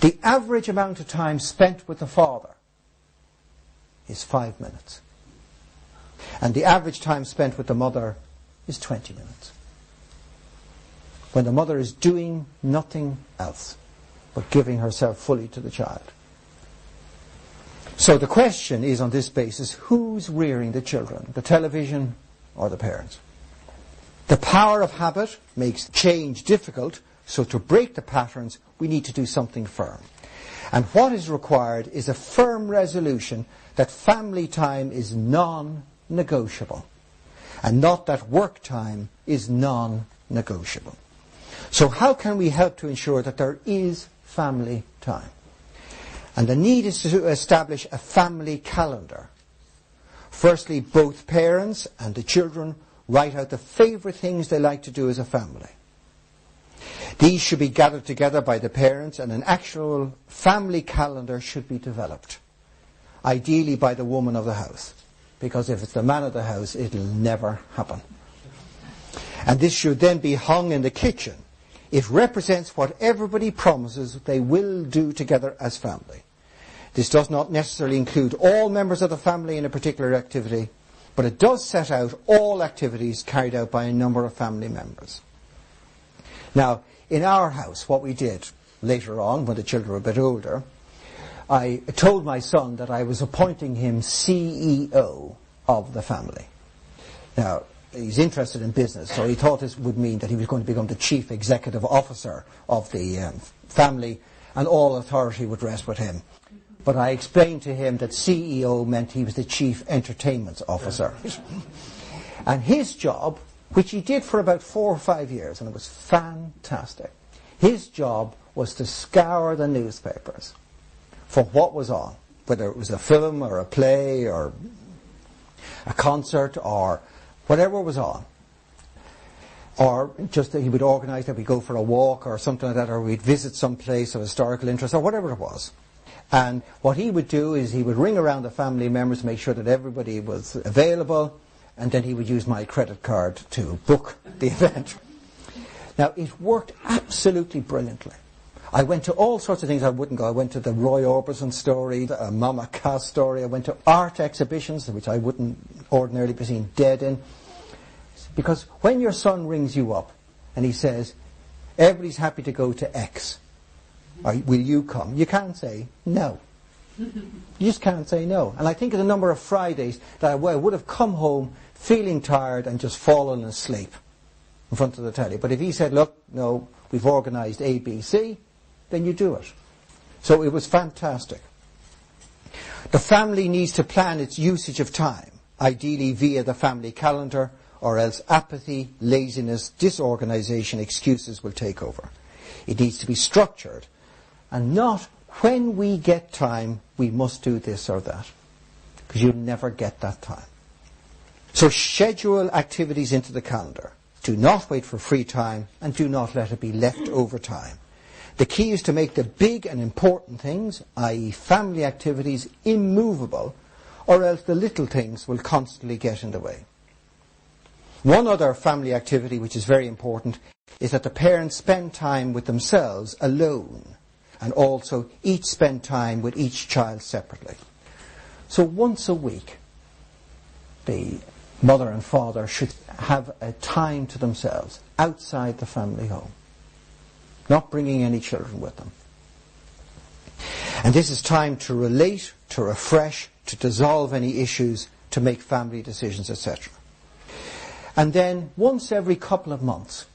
The average amount of time spent with the father is five minutes. And the average time spent with the mother is 20 minutes. When the mother is doing nothing else but giving herself fully to the child. So the question is on this basis, who's rearing the children? The television or the parents? The power of habit makes change difficult, so to break the patterns, we need to do something firm. And what is required is a firm resolution that family time is non-negotiable and not that work time is non-negotiable. So how can we help to ensure that there is family time? And the need is to establish a family calendar. Firstly, both parents and the children write out the favourite things they like to do as a family. These should be gathered together by the parents and an actual family calendar should be developed. Ideally by the woman of the house. Because if it's the man of the house, it'll never happen. And this should then be hung in the kitchen. It represents what everybody promises they will do together as family. This does not necessarily include all members of the family in a particular activity, but it does set out all activities carried out by a number of family members. Now, in our house, what we did later on, when the children were a bit older, I told my son that I was appointing him CEO of the family. Now, he's interested in business, so he thought this would mean that he was going to become the chief executive officer of the um, family, and all authority would rest with him. But I explained to him that CEO meant he was the chief entertainment officer. and his job, which he did for about four or five years, and it was fantastic, his job was to scour the newspapers for what was on, whether it was a film or a play or a concert or whatever was on. Or just that he would organise that we go for a walk or something like that, or we'd visit some place of historical interest or whatever it was. And what he would do is he would ring around the family members make sure that everybody was available, and then he would use my credit card to book the event. Now, it worked absolutely brilliantly. I went to all sorts of things I wouldn't go. I went to the Roy Orbison story, the uh, Mama Cass story. I went to art exhibitions, which I wouldn't ordinarily be seen dead in. Because when your son rings you up and he says, everybody's happy to go to X, will you come? You can't say no. You just can't say no. And I think of the number of Fridays that I would have come home feeling tired and just fallen asleep in front of the telly. But if he said, look, no, we've organised ABC, then you do it. So it was fantastic. The family needs to plan its usage of time, ideally via the family calendar, or else apathy, laziness, disorganization, excuses will take over. It needs to be structured, and not when we get time, we must do this or that. Because you'll never get that time. So schedule activities into the calendar. Do not wait for free time, and do not let it be left over time. The key is to make the big and important things, i.e. family activities, immovable, or else the little things will constantly get in the way. One other family activity which is very important is that the parents spend time with themselves alone and also each spend time with each child separately. So once a week, the mother and father should have a time to themselves outside the family home, not bringing any children with them. And this is time to relate, to refresh, to dissolve any issues, to make family decisions, etc. And then once every couple of months,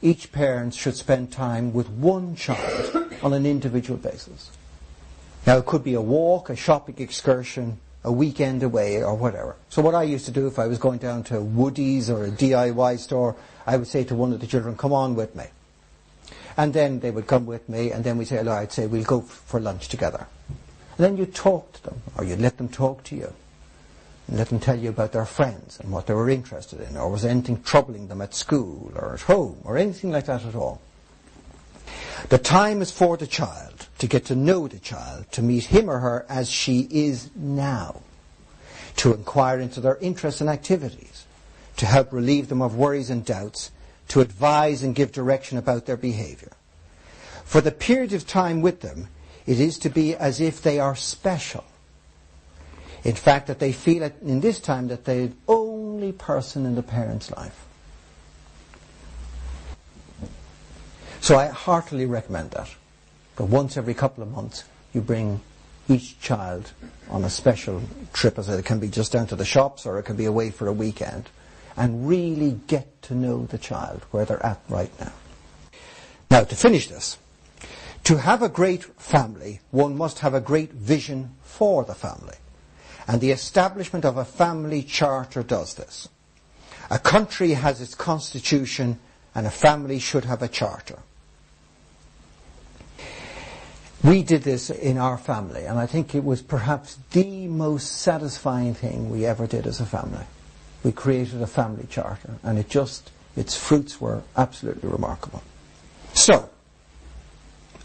each parent should spend time with one child on an individual basis. Now it could be a walk, a shopping excursion, a weekend away or whatever. So what I used to do if I was going down to Woody's or a DIY store, I would say to one of the children, come on with me. And then they would come with me and then we'd say, I'd say, we'll go for lunch together. And then you'd talk to them or you'd let them talk to you. And let them tell you about their friends and what they were interested in or was anything troubling them at school or at home or anything like that at all. The time is for the child to get to know the child, to meet him or her as she is now, to inquire into their interests and activities, to help relieve them of worries and doubts, to advise and give direction about their behavior. For the period of time with them, it is to be as if they are special. In fact, that they feel in this time that they're the only person in the parent's life. So I heartily recommend that. But once every couple of months, you bring each child on a special trip. As it can be just down to the shops or it can be away for a weekend. And really get to know the child where they're at right now. Now, to finish this, to have a great family, one must have a great vision for the family. And the establishment of a family charter does this. A country has its constitution and a family should have a charter. We did this in our family, and I think it was perhaps the most satisfying thing we ever did as a family. We created a family charter, and it just, its fruits were absolutely remarkable. So,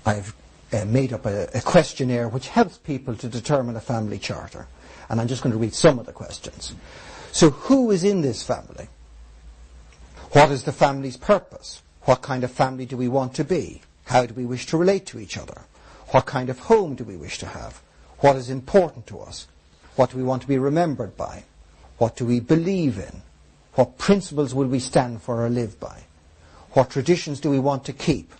I've uh, made up a, a questionnaire which helps people to determine a family charter, and I'm just going to read some of the questions. So, who is in this family? What is the family's purpose? What kind of family do we want to be? How do we wish to relate to each other? What kind of home do we wish to have? What is important to us? What do we want to be remembered by? What do we believe in? What principles will we stand for or live by? What traditions do we want to keep?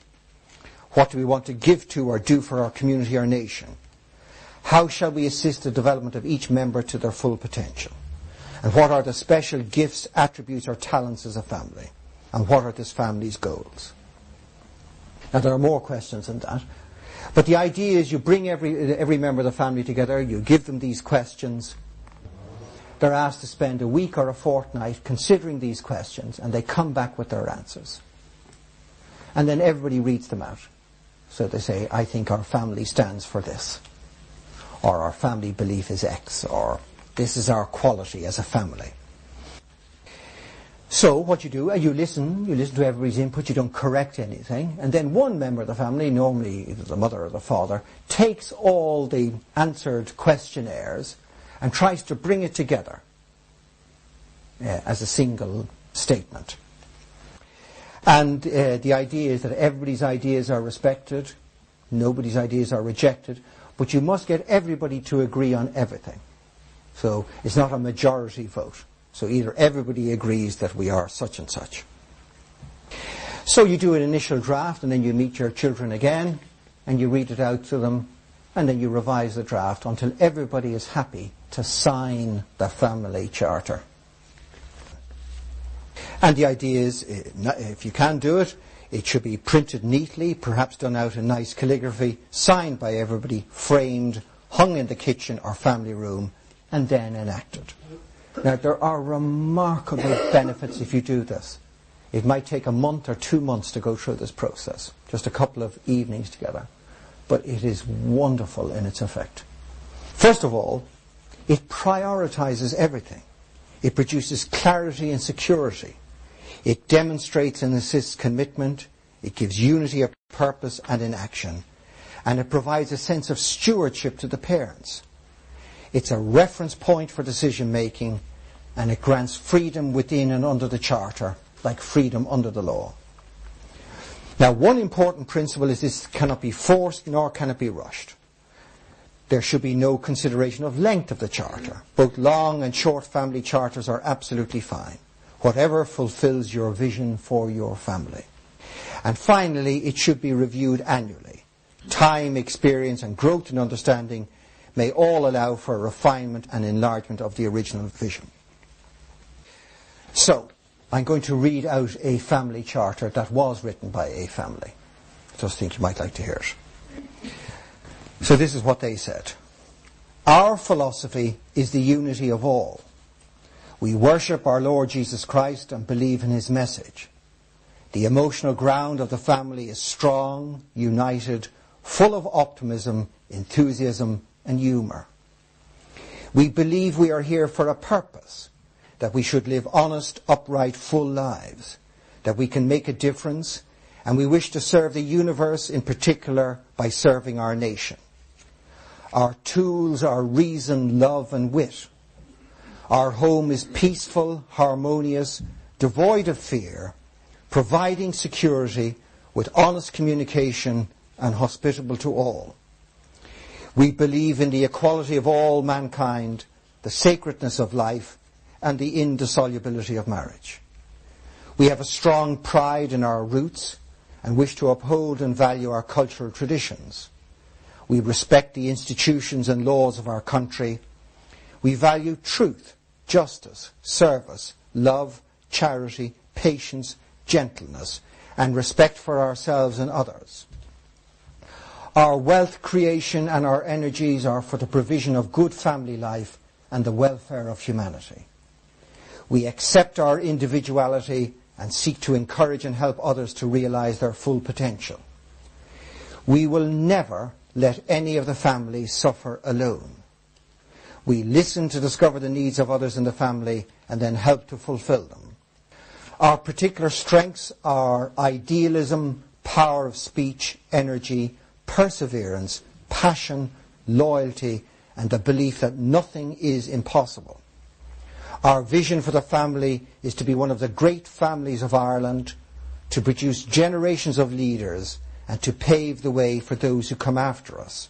What do we want to give to or do for our community or nation? How shall we assist the development of each member to their full potential? And what are the special gifts, attributes or talents as a family? And what are this family's goals? Now there are more questions than that, but the idea is you bring every, every member of the family together, you give them these questions. They're asked to spend a week or a fortnight considering these questions, and they come back with their answers. And then everybody reads them out. So they say, I think our family stands for this. Or our family belief is X. Or this is our quality as a family. So what you do, uh, you listen, you listen to everybody's input, you don't correct anything, and then one member of the family, normally the mother or the father, takes all the answered questionnaires and tries to bring it together uh, as a single statement. And uh, the idea is that everybody's ideas are respected, nobody's ideas are rejected, but you must get everybody to agree on everything. So it's not a majority vote. So either everybody agrees that we are such and such. So you do an initial draft and then you meet your children again and you read it out to them and then you revise the draft until everybody is happy to sign the family charter. And the idea is, eh, if you can do it, it should be printed neatly, perhaps done out in nice calligraphy, signed by everybody, framed, hung in the kitchen or family room, and then enacted. Now, there are remarkable benefits if you do this. It might take a month or two months to go through this process, just a couple of evenings together. But it is wonderful in its effect. First of all, it prioritizes everything. It produces clarity and security. It demonstrates and assists commitment. It gives unity of purpose and in action. And it provides a sense of stewardship to the parents. It's a reference point for decision making and it grants freedom within and under the Charter, like freedom under the law. Now, one important principle is this cannot be forced nor can it be rushed. There should be no consideration of length of the charter. Both long and short family charters are absolutely fine. Whatever fulfills your vision for your family. And finally, it should be reviewed annually. Time, experience, and growth in understanding may all allow for refinement and enlargement of the original vision. So, I'm going to read out a family charter that was written by a family. I just think you might like to hear it. So this is what they said. Our philosophy is the unity of all. We worship our Lord Jesus Christ and believe in his message. The emotional ground of the family is strong, united, full of optimism, enthusiasm, and humour. We believe we are here for a purpose that we should live honest, upright, full lives, that we can make a difference, and we wish to serve the universe in particular by serving our nation. Our tools are reason, love, and wit. Our home is peaceful, harmonious, devoid of fear, providing security with honest communication and hospitable to all. We believe in the equality of all mankind, the sacredness of life, and the indissolubility of marriage. We have a strong pride in our roots and wish to uphold and value our cultural traditions. We respect the institutions and laws of our country. We value truth, justice, service, love, charity, patience, gentleness, and respect for ourselves and others. Our wealth creation and our energies are for the provision of good family life and the welfare of humanity. We accept our individuality and seek to encourage and help others to realize their full potential. We will never let any of the family suffer alone. We listen to discover the needs of others in the family and then help to fulfill them. Our particular strengths are idealism, power of speech, energy, perseverance, passion, loyalty, and the belief that nothing is impossible. Our vision for the family is to be one of the great families of Ireland, to produce generations of leaders, and to pave the way for those who come after us.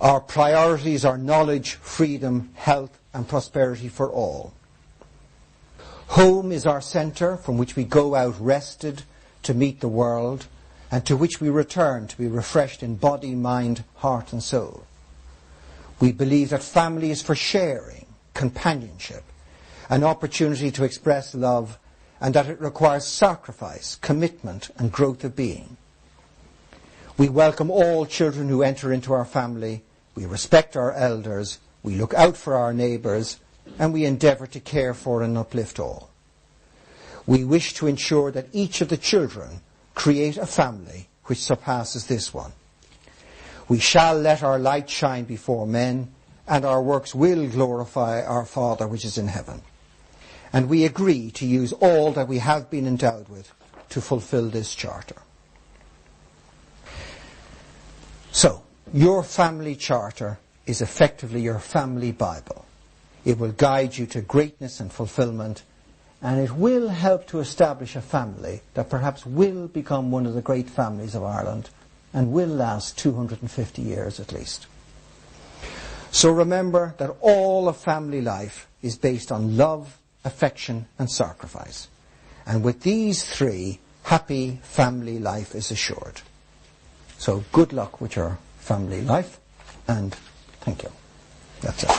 Our priorities are knowledge, freedom, health, and prosperity for all. Home is our centre from which we go out rested to meet the world and to which we return to be refreshed in body, mind, heart and soul. We believe that family is for sharing, companionship, an opportunity to express love, and that it requires sacrifice, commitment, and growth of being. We welcome all children who enter into our family, we respect our elders, we look out for our neighbours, and we endeavour to care for and uplift all. We wish to ensure that each of the children create a family which surpasses this one. We shall let our light shine before men, and our works will glorify our Father which is in heaven. And we agree to use all that we have been endowed with to fulfill this charter. So, your family charter is effectively your family Bible. It will guide you to greatness and fulfillment, and it will help to establish a family that perhaps will become one of the great families of Ireland and will last 250 years at least. So remember that all of family life is based on love, affection and sacrifice. And with these three, happy family life is assured. So good luck with your family life and thank you. That's it.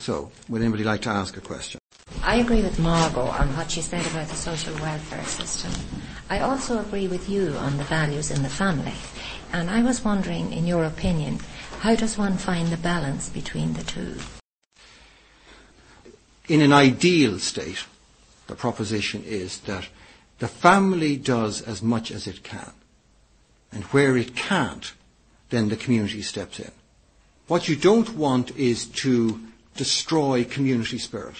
So, would anybody like to ask a question? I agree with Margot on what she said about the social welfare system. I also agree with you on the values in the family. And I was wondering, in your opinion, how does one find the balance between the two? In an ideal state, the proposition is that the family does as much as it can. And where it can't, then the community steps in. What you don't want is to destroy community spirit.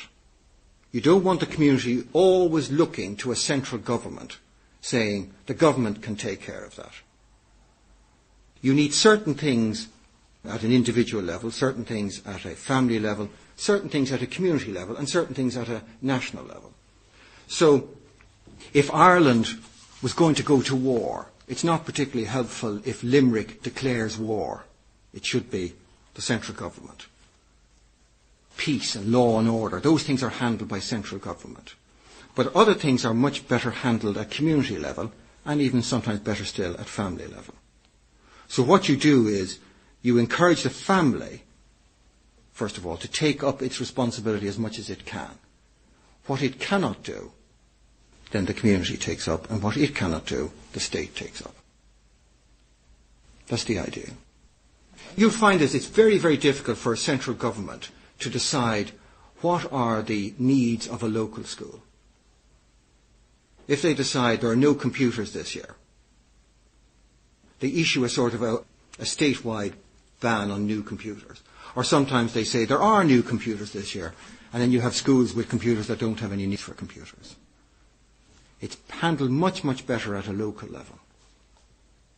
You don't want the community always looking to a central government saying the government can take care of that. You need certain things at an individual level, certain things at a family level, certain things at a community level, and certain things at a national level. So, if Ireland was going to go to war, it's not particularly helpful if Limerick declares war. It should be the central government. Peace and law and order, those things are handled by central government. But other things are much better handled at community level and even sometimes better still at family level. So what you do is you encourage the family, first of all, to take up its responsibility as much as it can. What it cannot do, then the community takes up, and what it cannot do, the state takes up. That's the idea. You'll find that it's very, very difficult for a central government to decide what are the needs of a local school. If they decide there are no computers this year, they issue a sort of a, a statewide ban on new computers. Or sometimes they say there are new computers this year, and then you have schools with computers that don't have any need for computers. It's handled much, much better at a local level.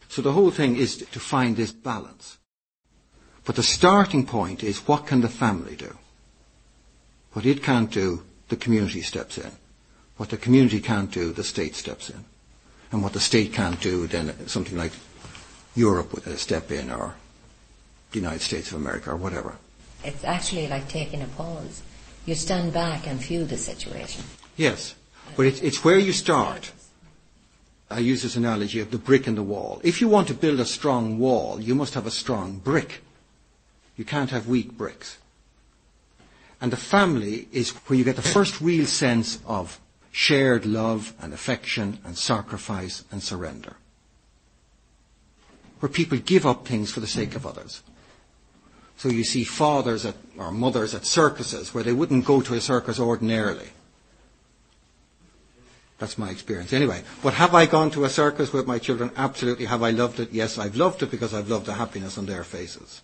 So the whole thing is to find this balance. But the starting point is what can the family do? What it can't do, the community steps in. What the community can't do, the state steps in. And what the state can't do, then something like Europe would uh, step in or the United States of America or whatever. It's actually like taking a pause. You stand back and view the situation. Yes, but it's, it's where you start. I use this analogy of the brick and the wall. If you want to build a strong wall, you must have a strong brick. You can't have weak bricks. And the family is where you get the first real sense of shared love and affection and sacrifice and surrender. Where people give up things for the sake of others. So you see fathers at, or mothers at circuses where they wouldn't go to a circus ordinarily. That's my experience. Anyway, but have I gone to a circus with my children? Absolutely. Have I loved it? Yes, I've loved it because I've loved the happiness on their faces.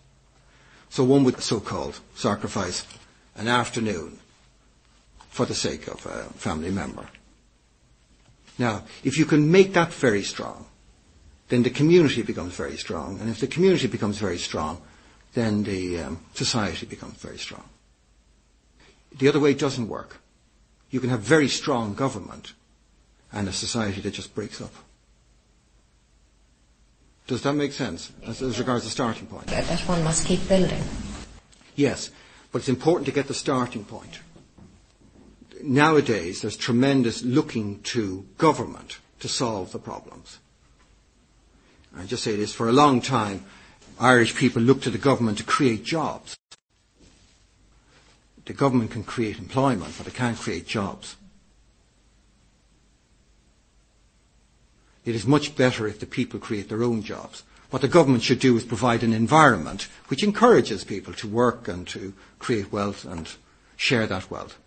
So one would so-called sacrifice an afternoon for the sake of a family member. Now, if you can make that very strong, then the community becomes very strong. And if the community becomes very strong, then the um, society becomes very strong. The other way doesn't work. You can have very strong government and a society that just breaks up. Does that make sense as, as regards the starting point? That one must keep building. Yes, but it's important to get the starting point. Nowadays, there's tremendous looking to government to solve the problems. I just say this, for a long time, Irish people look to the government to create jobs. The government can create employment, but it can't create jobs. It is much better if the people create their own jobs. What the government should do is provide an environment which encourages people to work and to create wealth and share that wealth.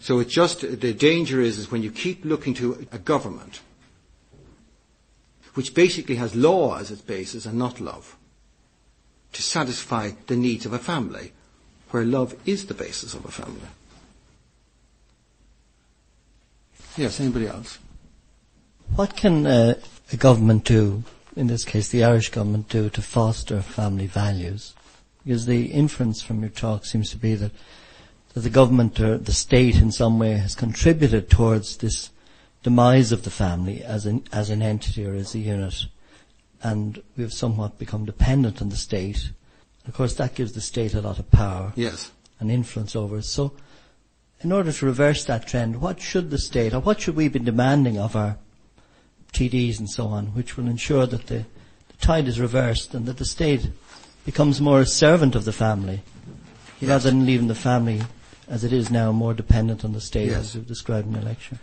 So it's just, the danger is, is when you keep looking to a government which basically has law as its basis and not love to satisfy the needs of a family where love is the basis of a family. Yes, anybody else? What can uh, a government do, in this case the Irish government, do to foster family values? Because the inference from your talk seems to be that, that the government or the state in some way has contributed towards this demise of the family as an, as an entity or as a unit. And we've somewhat become dependent on the state. Of course, that gives the state a lot of power. Yes. And influence over us. So, in order to reverse that trend, what should the state, or what should we be demanding of our TDs and so on, which will ensure that the, the tide is reversed and that the state becomes more a servant of the family yes. rather than leaving the family as it is now more dependent on the state yes. as you've described in your lecture.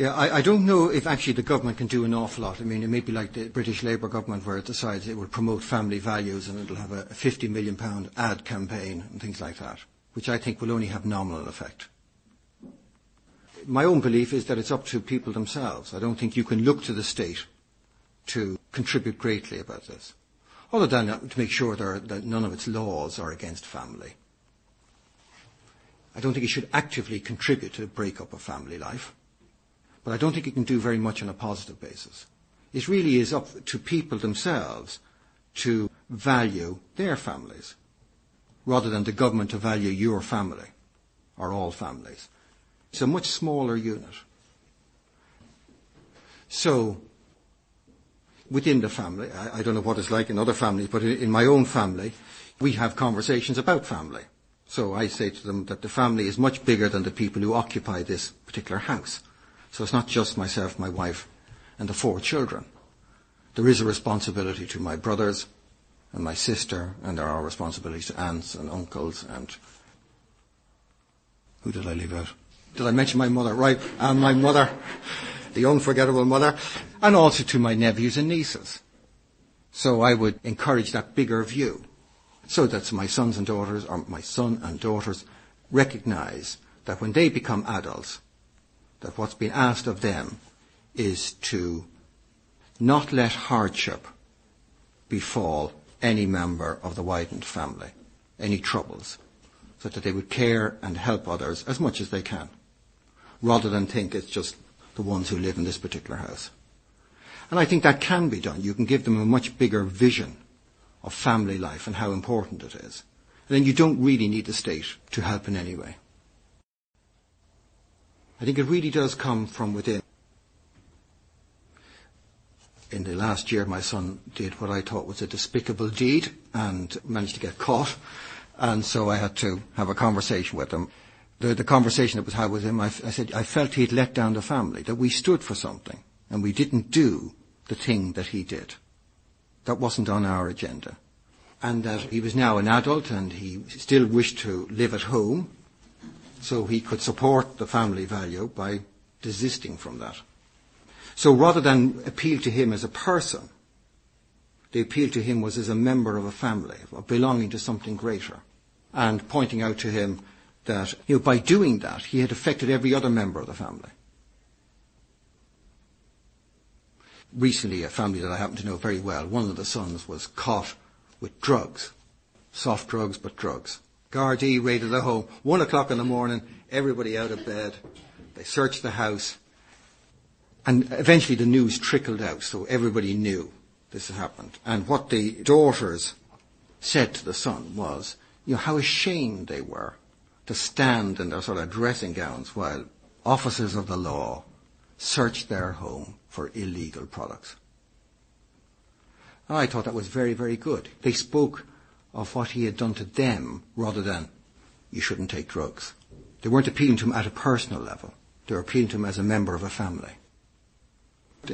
Yeah, I, don't know if actually the government can do an awful lot. I mean, it may be like the British Labour government where it decides it will promote family values and it'll have a, a 50 million pound ad campaign and things like that, which I think will only have nominal effect my own belief is that it's up to people themselves. I don't think you can look to the state to contribute greatly about this, other than to make sure that none of its laws are against family. I don't think it should actively contribute to the breakup of family life, but I don't think it can do very much on a positive basis. It really is up to people themselves to value their families rather than the government to value your family or all families. It's a much smaller unit. So, within the family, I, I, don't know what it's like in other families, but in, in my own family, we have conversations about family. So I say to them that the family is much bigger than the people who occupy this particular house. So it's not just myself, my wife, and the four children. There is a responsibility to my brothers and my sister, and there are responsibilities to aunts and uncles and who did I leave out? Did I mention my mother? Right, and my mother, the unforgettable mother, and also to my nephews and nieces. So I would encourage that bigger view, so that my sons and daughters, or my son and daughters, recognize that when they become adults, that what's been asked of them is to not let hardship befall any member of the widened family, any troubles, so that they would care and help others as much as they can, rather than think it's just the ones who live in this particular house. And I think that can be done. You can give them a much bigger vision of family life and how important it is. And then you don't really need the state to help in any way. I think it really does come from within. In the last year, my son did what I thought was a despicable deed and managed to get caught. And so I had to have a conversation with him. The, the conversation that was had with him, I, I said, I felt he'd let down the family, that we stood for something and we didn't do the thing that he did. That wasn't on our agenda. And that he was now an adult and he still wished to live at home so he could support the family value by desisting from that. So rather than appeal to him as a person, the appeal to him was as a member of a family, of belonging to something greater, and pointing out to him that you know, by doing that, he had affected every other member of the family. Recently, a family that I happen to know very well, one of the sons was caught with drugs, soft drugs, but drugs. Gardaí raided the home. One o'clock in the morning, everybody out of bed. They searched the house. And eventually the news trickled out, so everybody knew this had happened. And what the daughters said to the son was, you know, how ashamed they were to stand in their sort of dressing gowns while officers of the law searched their home for illegal products. I thought that was very, very good. They spoke of what he had done to them rather than you shouldn't take drugs. They weren't appealing to him at a personal level. They were appealing to him as a member of a family.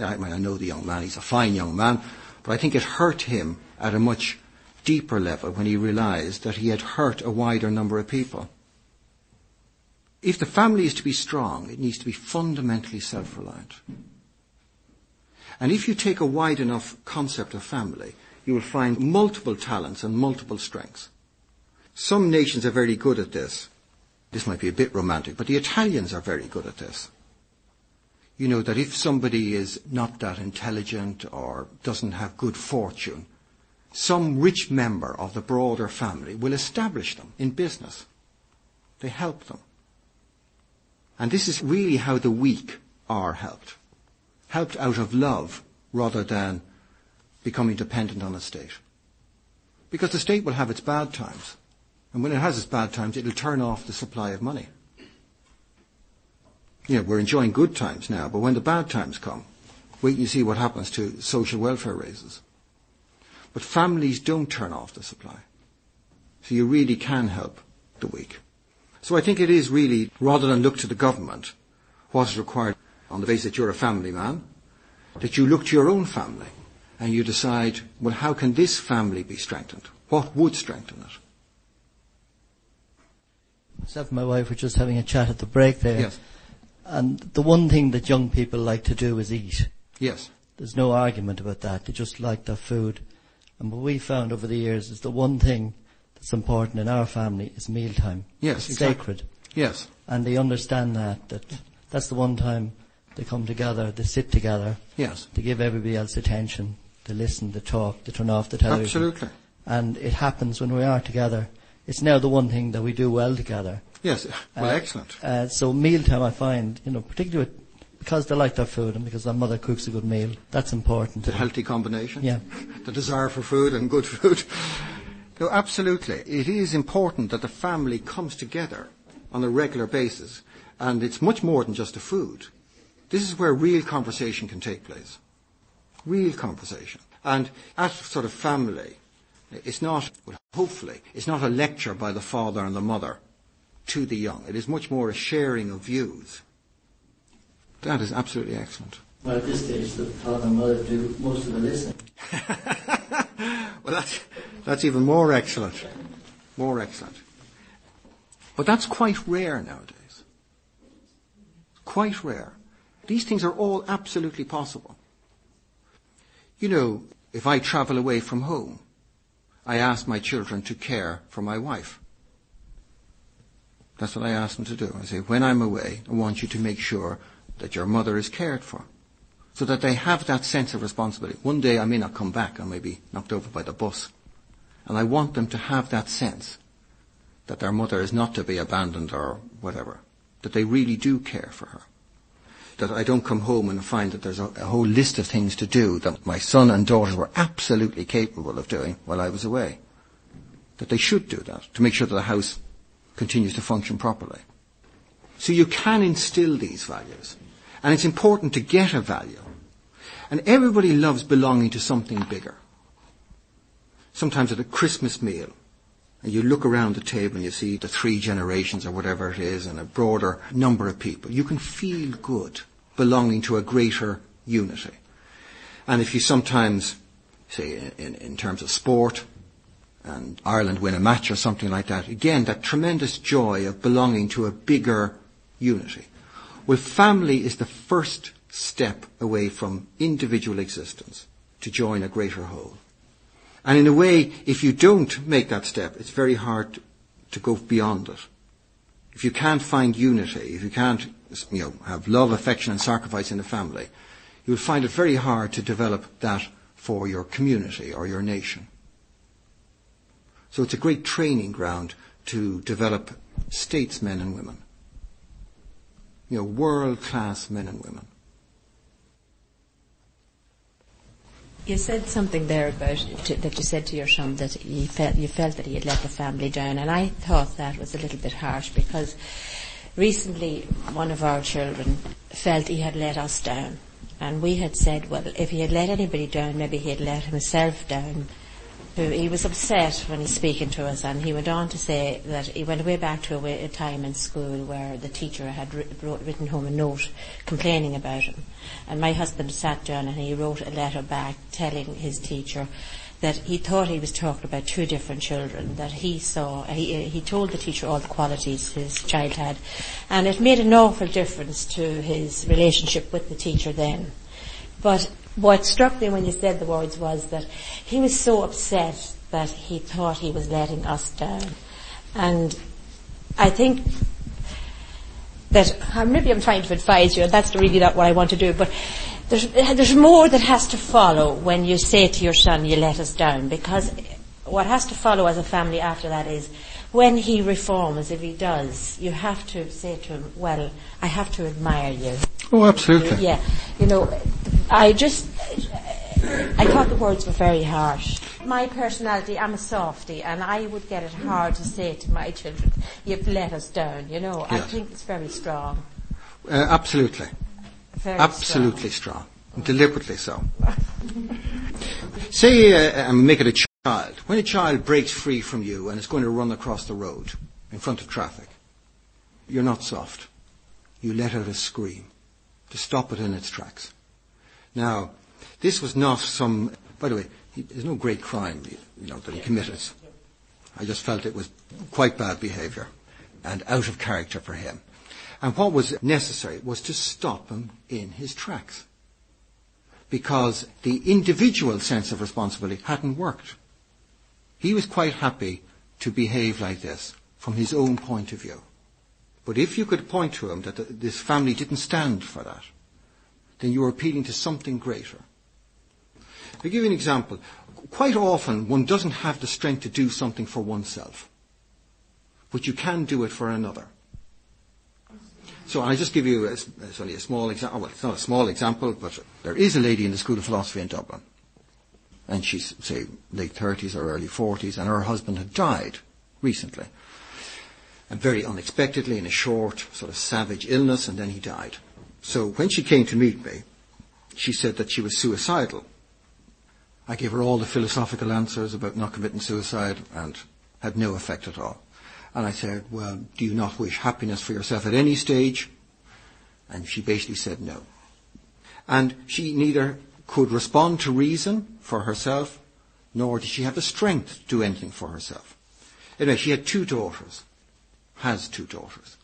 I mean, I know the young man, he's a fine young man, but I think it hurt him at a much deeper level when he realized that he had hurt a wider number of people. If the family is to be strong, it needs to be fundamentally self-reliant. And if you take a wide enough concept of family, you will find multiple talents and multiple strengths. Some nations are very good at this. This might be a bit romantic, but the Italians are very good at this. You know that if somebody is not that intelligent or doesn't have good fortune, some rich member of the broader family will establish them in business. They help them. And this is really how the weak are helped. Helped out of love rather than becoming dependent on a state. Because the state will have its bad times. And when it has its bad times, it'll turn off the supply of money. You know, we're enjoying good times now, but when the bad times come, wait and you see what happens to social welfare raises. But families don't turn off the supply. So you really can help the weak. So I think it is really, rather than look to the government, what is required on the basis that you're a family man, that you look to your own family and you decide, well, how can this family be strengthened? What would strengthen it? Myself and my wife were just having a chat at the break there. Yes. And the one thing that young people like to do is eat. Yes. There's no argument about that. They just like their food. And what we found over the years is the one thing that's important in our family is mealtime. Yes. It's exactly. sacred. Yes. And they understand that, that that's the one time they come together, they sit together, Yes. they give everybody else attention, they listen, they talk, they turn off the television. Absolutely. And it happens when we are together. It's now the one thing that we do well together. Yes. Well, Uh, excellent. Uh, so mealtime, I find, you know, particularly with because they like their food and because their mother cooks a good meal. That's important. The healthy combination. Yeah. The desire for food and good food. no, absolutely. It is important that the family comes together on a regular basis. And it's much more than just the food. This is where real conversation can take place. Real conversation. And at sort of family, it's not, well, hopefully, it's not a lecture by the father and the mother to the young. It is much more a sharing of views. That is absolutely excellent. Well, at this stage, the father and mother do most of the listening. well, that's, that's even more excellent. More excellent. But that's quite rare nowadays. Quite rare. These things are all absolutely possible. You know, if I travel away from home, I ask my children to care for my wife. That's what I ask them to do. I say, when I'm away, I want you to make sure that your mother is cared for. So that they have that sense of responsibility. One day I may not come back, I may be knocked over by the bus. And I want them to have that sense that their mother is not to be abandoned or whatever. That they really do care for her. That I don't come home and find that there's a, a whole list of things to do that my son and daughters were absolutely capable of doing while I was away. That they should do that to make sure that the house continues to function properly. So you can instill these values. And it's important to get a value. And everybody loves belonging to something bigger. Sometimes at a Christmas meal, you look around the table and you see the three generations or whatever it is and a broader number of people, you can feel good belonging to a greater unity. And if you sometimes, say in, in terms of sport, and Ireland win a match or something like that, again, that tremendous joy of belonging to a bigger unity. Well, family is the first step away from individual existence to join a greater whole. And in a way, if you don't make that step, it's very hard to go beyond it. If you can't find unity, if you can't you know, have love, affection and sacrifice in the family, you will find it very hard to develop that for your community or your nation. So it's a great training ground to develop statesmen and women. You know, world class men and women. You said something there about to, that you said to your son that you felt you felt that he had let the family down, and I thought that was a little bit harsh because recently one of our children felt he had let us down, and we had said, well, if he had let anybody down, maybe he had let himself down who he was upset when he's speaking to us, and he went on to say that he went way back to a, time in school where the teacher had wrote, written home a note complaining about him, and my husband sat down and he wrote a letter back telling his teacher that he thought he was talking about two different children, that he saw, he, he told the teacher all the qualities his child had, and it made an awful difference to his relationship with the teacher then. But what struck me when you said the words was that he was so upset that he thought he was letting us down. And I think that maybe I'm trying to advise you, and that's really not what I want to do, but there's, there's more that has to follow when you say to your son, you let us down, because what has to follow as a family after that is when he reforms, if he does, you have to say to him, well, I have to admire you. Oh, absolutely. Yeah. You know, I just, I thought the words were very harsh. My personality, I'm a softie, and I would get it hard to say to my children, you've let us down, you know. Yes. I think it's very strong. Uh, absolutely. Very absolutely strong. strong. Deliberately so. say, uh, make it a child. When a child breaks free from you and is going to run across the road in front of traffic, you're not soft. You let out a scream to stop it in its tracks. Now, this was not some, by the way, he, there's no great crime, you know, that he committed. I just felt it was quite bad behaviour and out of character for him. And what was necessary was to stop him in his tracks. Because the individual sense of responsibility hadn't worked. He was quite happy to behave like this from his own point of view. But if you could point to him that the, this family didn't stand for that, then you were appealing to something greater. I'll give you an example. Quite often, one doesn't have the strength to do something for oneself, but you can do it for another. So I just give you a, it's only a small example. Well, it's not a small example, but there is a lady in the School of Philosophy in Dublin, and she's say late thirties or early forties, and her husband had died recently, and very unexpectedly in a short, sort of savage illness, and then he died. So when she came to meet me, she said that she was suicidal. I gave her all the philosophical answers about not committing suicide, and had no effect at all. And I said, well, do you not wish happiness for yourself at any stage? And she basically said no. And she neither could respond to reason for herself, nor did she have the strength to do anything for herself. Anyway, she had two daughters, has two daughters.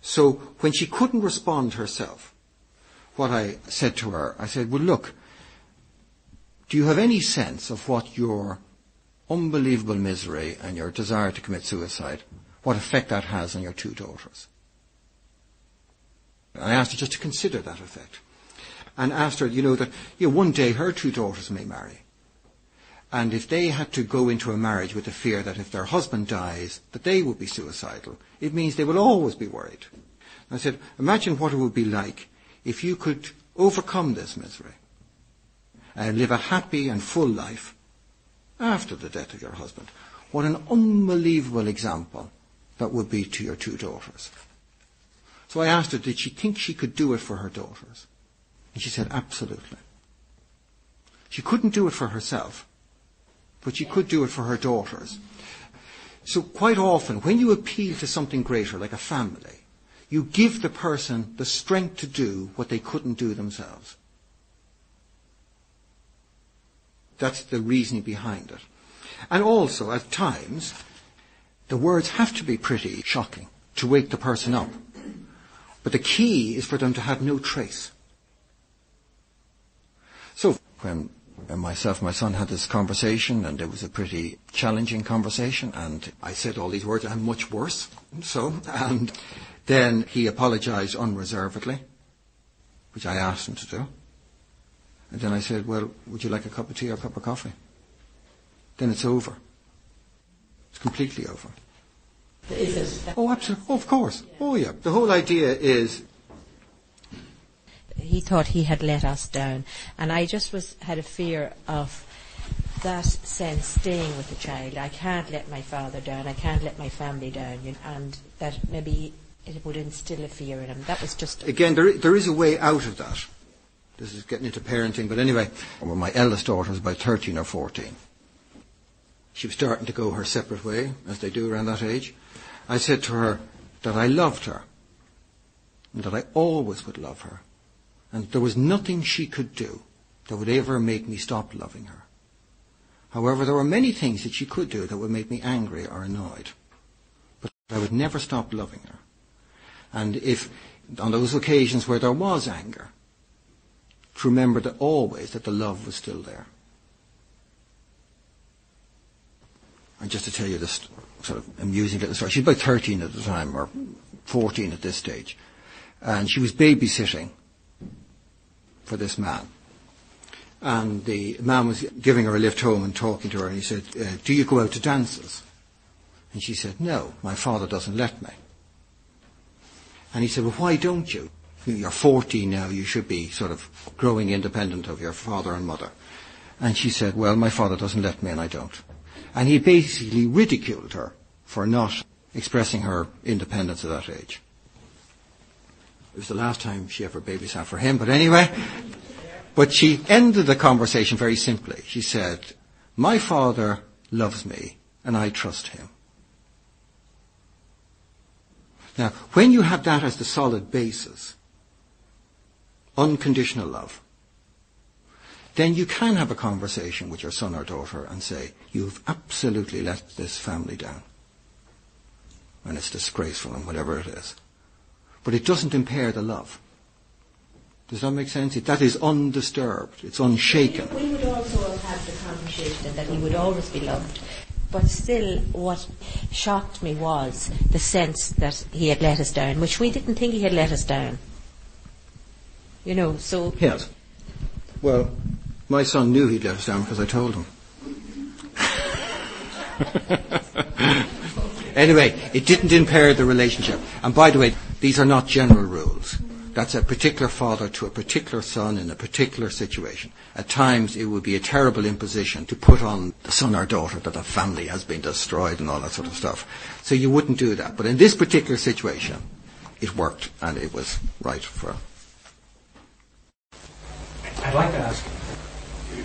So when she couldn't respond herself, what I said to her, I said, well look, do you have any sense of what your unbelievable misery and your desire to commit suicide, what effect that has on your two daughters. I asked her just to consider that effect. And asked her, you know, that you know, one day her two daughters may marry. And if they had to go into a marriage with the fear that if their husband dies, that they would be suicidal, it means they will always be worried. And I said, imagine what it would be like if you could overcome this misery and live a happy and full life after the death of your husband. What an unbelievable example that would be to your two daughters. So I asked her, did she think she could do it for her daughters? And she said, absolutely. She couldn't do it for herself, but she could do it for her daughters. So quite often, when you appeal to something greater, like a family, you give the person the strength to do what they couldn't do themselves. That's the reasoning behind it. And also, at times, the words have to be pretty shocking to wake the person up. But the key is for them to have no trace. When myself and my son had this conversation, and it was a pretty challenging conversation, and I said all these words, I'm much worse, so, and then he apologized unreservedly, which I asked him to do. And then I said, well, would you like a cup of tea or a cup of coffee? Then it's over. It's completely over. Oh, absolutely. Oh, of course. Oh, yeah. The whole idea is. He thought he had let us down, and I just was had a fear of that sense staying with the child. I can't let my father down. I can't let my family down, you know, and that maybe it would instill a fear in him. That was just again. There, there is a way out of that. This is getting into parenting, but anyway, when my eldest daughter was about 13 or 14, she was starting to go her separate way, as they do around that age. I said to her that I loved her, and that I always would love her, and there was nothing she could do that would ever make me stop loving her. However, there were many things that she could do that would make me angry or annoyed. But I would never stop loving her. And if, on those occasions where there was anger, to remember that always that the love was still there. And just to tell you this sort of amusing little story, she was about 13 at the time, or 14 at this stage. And she was babysitting for this man. And the man was giving her a lift home and talking to her, and he said, uh, Do you go out to dances? And she said, No, my father doesn't let me. And he said, Well, why don't you? you're 40 now, you should be sort of growing independent of your father and mother. And she said, well, my father doesn't let me and I don't. And he basically ridiculed her for not expressing her independence at that age. It was the last time she ever babysat for him, but anyway. But she ended the conversation very simply. She said, my father loves me and I trust him. Now, when you have that as the solid basis, unconditional love, then you can have a conversation with your son or daughter and say, you've absolutely let this family down. And it's disgraceful and whatever it is. But it doesn't impair the love. Does that make sense? That is undisturbed. It's unshaken. We would also have the conversation that he would always be loved. But still, what shocked me was the sense that he had let us down, which we didn't think he had let us down. You know, so. Yes. Well, my son knew he'd let us down because I told him. anyway, it didn't impair the relationship. And by the way, These are not general rules. That's a particular father to a particular son in a particular situation. At times it would be a terrible imposition to put on the son or daughter that the family has been destroyed and all that sort of stuff. So you wouldn't do that. But in this particular situation, it worked and it was right for. I'd like to ask,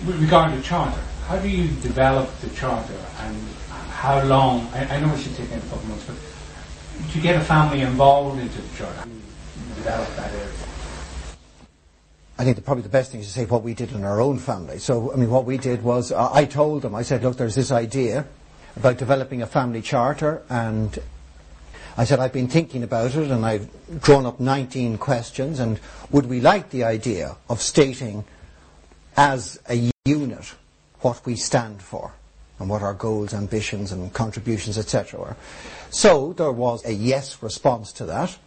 regarding the charter, how do you develop the charter and how long? I, I know it should take a couple months, but to get a family involved into the charter, develop that area. I think the, probably the best thing is to say what we did in our own family. So, I mean, what we did was uh, I told them, I said, look, there's this idea about developing a family charter, and I said, I've been thinking about it, and I've drawn up 19 questions, and would we like the idea of stating as a unit what we stand for? And what our goals, ambitions, and contributions, etc. were. So there was a yes response to that.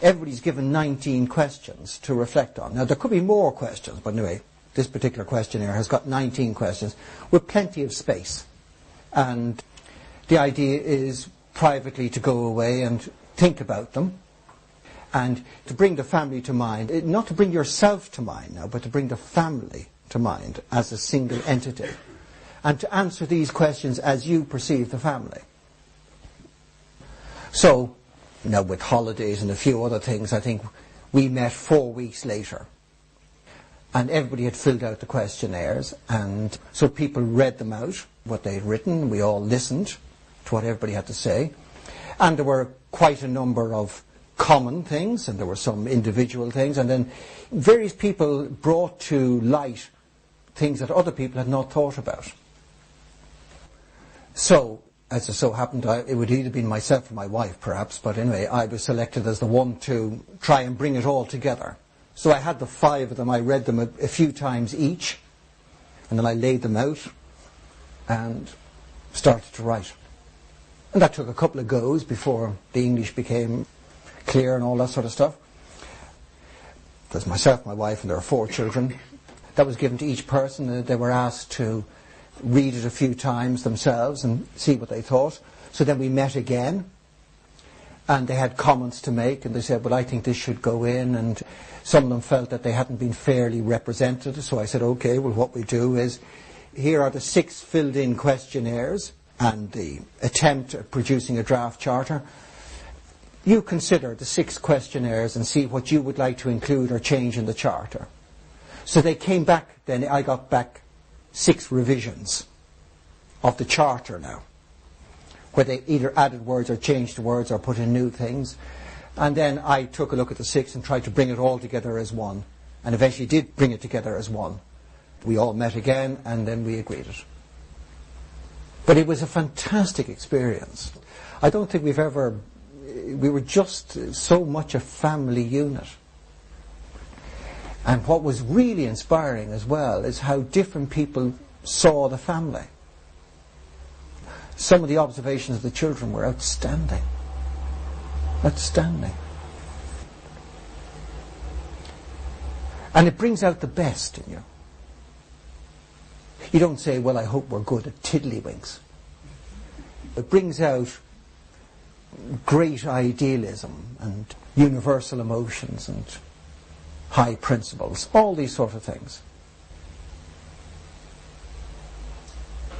Everybody's given 19 questions to reflect on. Now there could be more questions, but anyway, this particular questionnaire has got 19 questions with plenty of space. And the idea is privately to go away and think about them and to bring the family to mind, not to bring yourself to mind now, but to bring the family to mind as a single entity and to answer these questions as you perceive the family. So, now with holidays and a few other things, I think we met four weeks later. And everybody had filled out the questionnaires, and so people read them out, what they'd written. We all listened to what everybody had to say. And there were quite a number of common things, and there were some individual things, and then various people brought to light things that other people had not thought about. So, as it so happened, I, it would either been myself or my wife, perhaps, but anyway, I was selected as the one to try and bring it all together. So I had the five of them, I read them a, a few times each, and then I laid them out and started to write. And that took a couple of goes before the English became clear and all that sort of stuff. There's myself, my wife, and there are four children. That was given to each person. They were asked to read it a few times themselves and see what they thought. So then we met again and they had comments to make and they said, well, I think this should go in and some of them felt that they hadn't been fairly represented. So I said, okay, well, what we do is here are the six filled in questionnaires and the attempt at producing a draft charter. You consider the six questionnaires and see what you would like to include or change in the charter. So they came back, then I got back six revisions of the charter now, where they either added words or changed words or put in new things. And then I took a look at the six and tried to bring it all together as one, and eventually did bring it together as one. We all met again, and then we agreed it. But it was a fantastic experience. I don't think we've ever, we were just so much a family unit. And what was really inspiring as well is how different people saw the family. Some of the observations of the children were outstanding. Outstanding. And it brings out the best in you. You don't say, well, I hope we're good at tiddlywinks. It brings out great idealism and universal emotions and high principles, all these sort of things.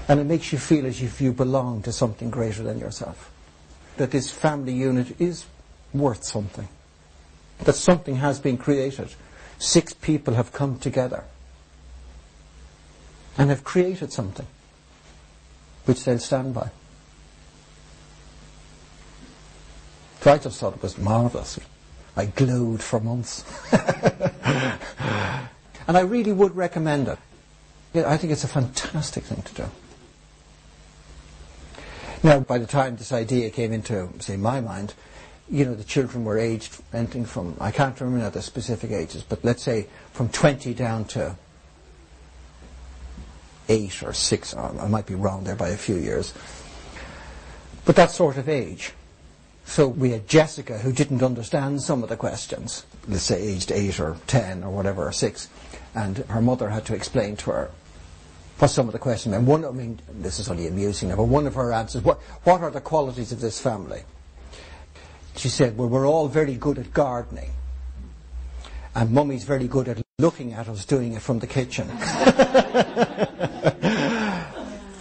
And it makes you feel as if you belong to something greater than yourself. That this family unit is worth something. That something has been created. Six people have come together and have created something which they'll stand by. So I just thought it was marvellous. I glowed for months. and I really would recommend it. I think it's a fantastic thing to do. Now, by the time this idea came into, say, my mind, you know, the children were aged anything from, I can't remember the specific ages, but let's say from 20 down to 8 or 6, I might be wrong there by a few years. But that sort of age. So we had Jessica who didn't understand some of the questions, let's say aged eight or ten or whatever, or six, and her mother had to explain to her what some of the questions. And one, I mean, this is only amusing now, but one of her answers, what, what are the qualities of this family? She said, well, we're all very good at gardening. And mummy's very good at looking at us doing it from the kitchen.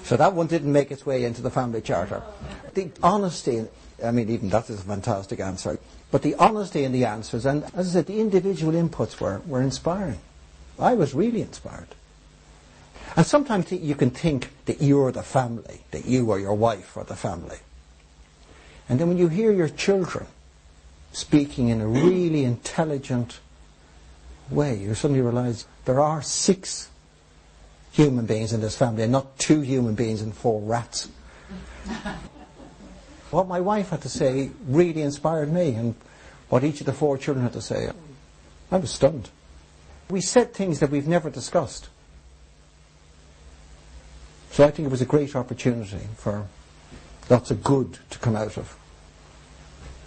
so that one didn't make its way into the family charter. The honesty, I mean, even that is a fantastic answer. But the honesty in the answers, and as I said, the individual inputs were, were inspiring. I was really inspired. And sometimes you can think that you're the family, that you or your wife are the family. And then when you hear your children speaking in a really intelligent way, you suddenly realize there are six human beings in this family and not two human beings and four rats. What my wife had to say really inspired me and what each of the four children had to say. I was stunned. We said things that we've never discussed. So I think it was a great opportunity for lots of good to come out of.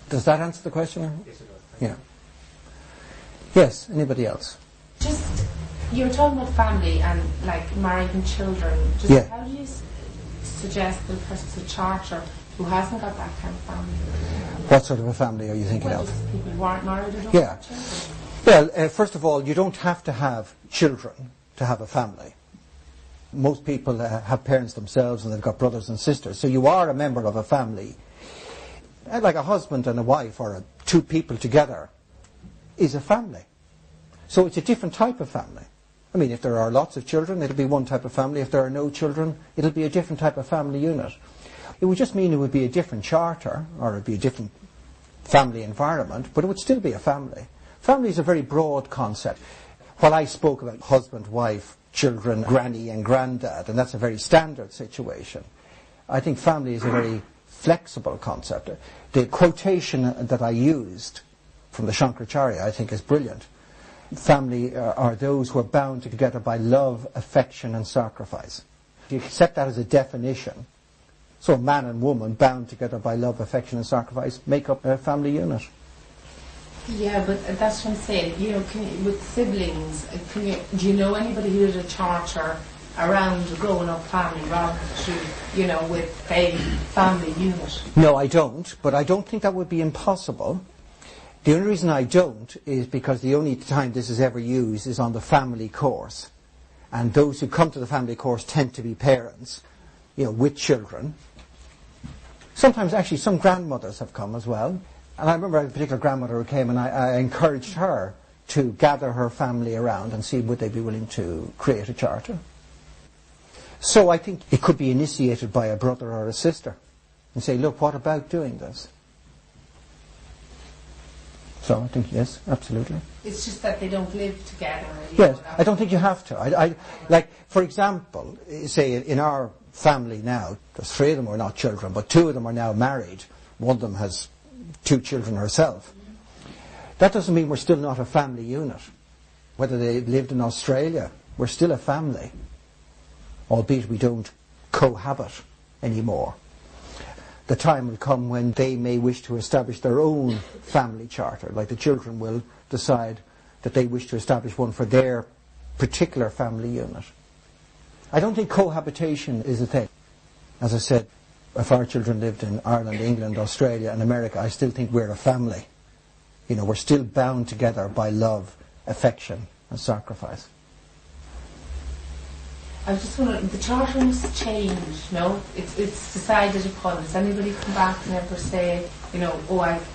Does that answer the question? Yes, it does. Yeah. Yes, anybody else? Just you were talking about family and like married and children. Just Yeah. how do you s- suggest the person's a charter who hasn't got that kind of family? What sort of a family are you thinking Well, of? people who aren't married or Yeah. Well, uh, first of all, you don't have to have children to have a family. Most people uh, have parents themselves and they've got brothers and sisters. So you are a member of a family. Uh, like a husband and a wife or a, two people together is a family. So it's a different type of family. I mean, if there are lots of children, it'll be one type of family. If there are no children, it'll be a different type of family unit. It would just mean it would be a different charter or it would be a different family environment, but it would still be a family. Family is a very broad concept. While I spoke about husband, wife, children, granny and granddad, and that's a very standard situation, I think family is a very flexible concept. The quotation that I used from the Shankaracharya I think is brilliant. Family are, are those who are bound together by love, affection and sacrifice. If you accept that as a definition, so man and woman bound together by love, affection and sacrifice make up a family unit. Yeah, but that's what I'm saying. You know, can you, with siblings, can you, do you know anybody who had a charter around a grown-up family rather than, you know, with a family unit? No, I don't, but I don't think that would be impossible. The only reason I don't is because the only time this is ever used is on the family course. And those who come to the family course tend to be parents, you know, with children. Sometimes actually some grandmothers have come as well. And I remember a particular grandmother who came and I, I encouraged her to gather her family around and see would they be willing to create a charter. So I think it could be initiated by a brother or a sister and say, look, what about doing this? So I think, yes, absolutely. It's just that they don't live together. Yes, know, I don't think you have to. I, I, like, for example, say in our family now, there's three of them are not children, but two of them are now married. One of them has two children herself. That doesn't mean we're still not a family unit. Whether they lived in Australia, we're still a family, albeit we don't cohabit anymore. The time will come when they may wish to establish their own family charter, like the children will decide that they wish to establish one for their particular family unit. I don't think cohabitation is a thing. As I said, if our children lived in Ireland, England, Australia and America, I still think we're a family. You know, we're still bound together by love, affection and sacrifice. I was just wondering, the charter must change, no? It's, it's decided upon. Does anybody come back and ever say, you know, oh, I've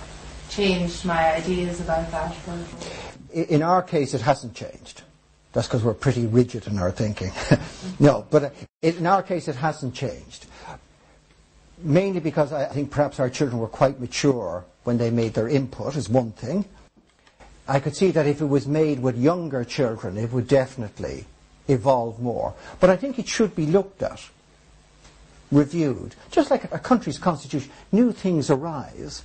changed my ideas about that? In our case, it hasn't changed. That's because we're pretty rigid in our thinking. no, but uh, in our case, it hasn't changed. Mainly because I think perhaps our children were quite mature when they made their input, is one thing. I could see that if it was made with younger children, it would definitely evolve more. But I think it should be looked at, reviewed. Just like a country's constitution, new things arise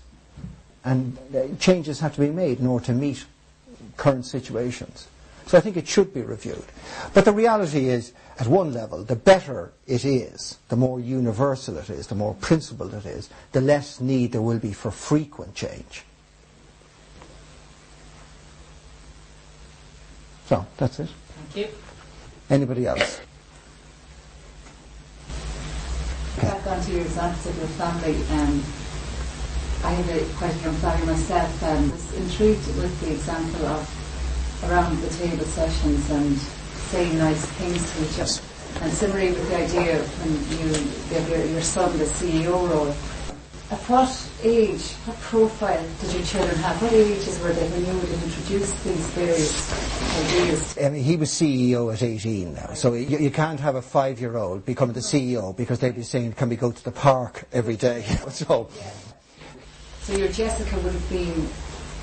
and uh, changes have to be made in order to meet current situations. So I think it should be reviewed. But the reality is, at one level, the better it is, the more universal it is, the more principled it is, the less need there will be for frequent change. So, that's it. thank you. Anybody else? Back onto your examples of your family, um, I have a, quite a young family myself and was intrigued with the example of around the table sessions and saying nice things to each other. And similarly with the idea of when you give your, your son the CEO role, at what age, what profile did your children have? What ages were they when you would introduce these various ideas? I mean, he was CEO at 18 now, so you, you can't have a five-year-old become the CEO because they'd be saying, can we go to the park every day? so, So your Jessica would have been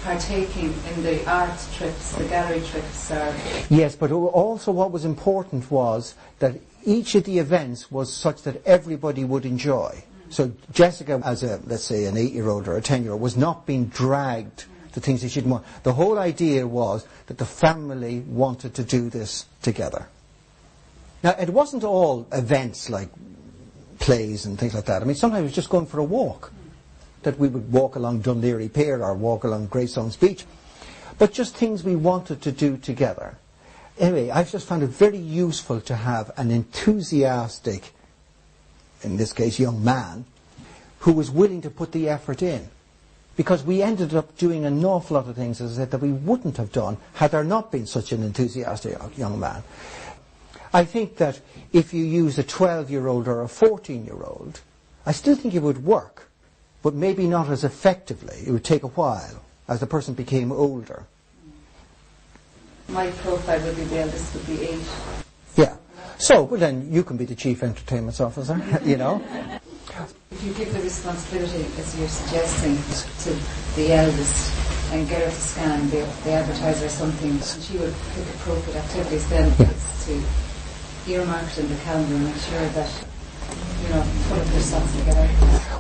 partaking in the art trips, the gallery trips, or yes, but also what was important was that each of the events was such that everybody would enjoy. So Jessica, as a, let's say, an eight-year-old or a ten-year-old, was not being dragged to things that she didn't want. The whole idea was that the family wanted to do this together. Now, it wasn't all events like plays and things like that. I mean, sometimes it was just going for a walk. That we would walk along Laoghaire Pier or walk along Greystones Beach. But just things we wanted to do together. Anyway, I've just found it very useful to have an enthusiastic in this case, young man, who was willing to put the effort in. Because we ended up doing an awful lot of things, as I said, that we wouldn't have done had there not been such an enthusiastic young man. I think that if you use a 12-year-old or a 14-year-old, I still think it would work, but maybe not as effectively. It would take a while as the person became older. my profile would be the eldest would be eight. Yeah. So, well then you can be the chief entertainment officer, you know. If you give the responsibility, as you're suggesting, to the eldest and get her to scan the, the advertiser or something, and she would pick appropriate activities, then Yeah. it's to earmark it in the calendar and make sure that,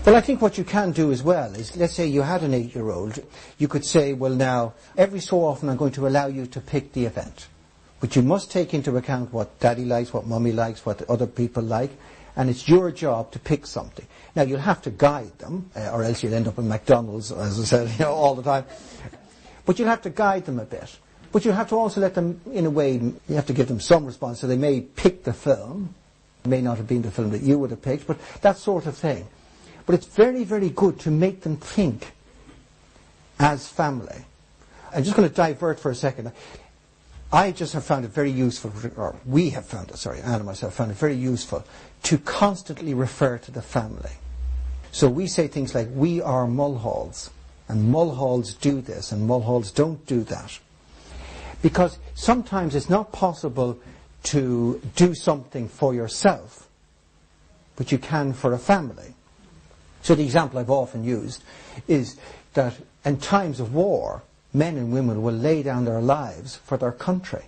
Well, I think what you can do as well is, let's say you had an eight-year-old, you could say, well now, every so often I'm going to allow you to pick the event. But you must take into account what daddy likes, what mummy likes, what other people like, and it's your job to pick something. Now you'll have to guide them, uh, or else you'll end up in McDonald's, as I said, you know, all the time. But you'll have to guide them a bit. But you'll have to also let them, in a way, you have to give them some response. So they may pick the film. May not have been the film that you would have picked, but that sort of thing. But it's very, very good to make them think as family. I'm just going to divert for a second. I just have found it very useful, or we have found it, sorry, Anne and myself found it very useful to constantly refer to the family. So we say things like, we are Mulhalls, and Mulhalls do this, and Mulhalls don't do that. Because sometimes it's not possible to do something for yourself, but you can for a family. So the example I've often used is that in times of war, men and women will lay down their lives for their country.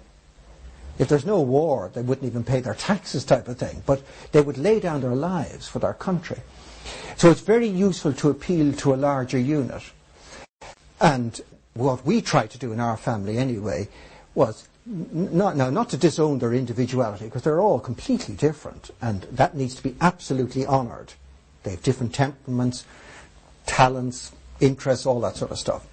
If there's no war, they wouldn't even pay their taxes type of thing, but they would lay down their lives for their country. So it's very useful to appeal to a larger unit. And what we tried to do in our family anyway was n- not, now, not to disown their individuality, because they're all completely different, and that needs to be absolutely honoured. They have different temperaments, talents, interests, all that sort of stuff.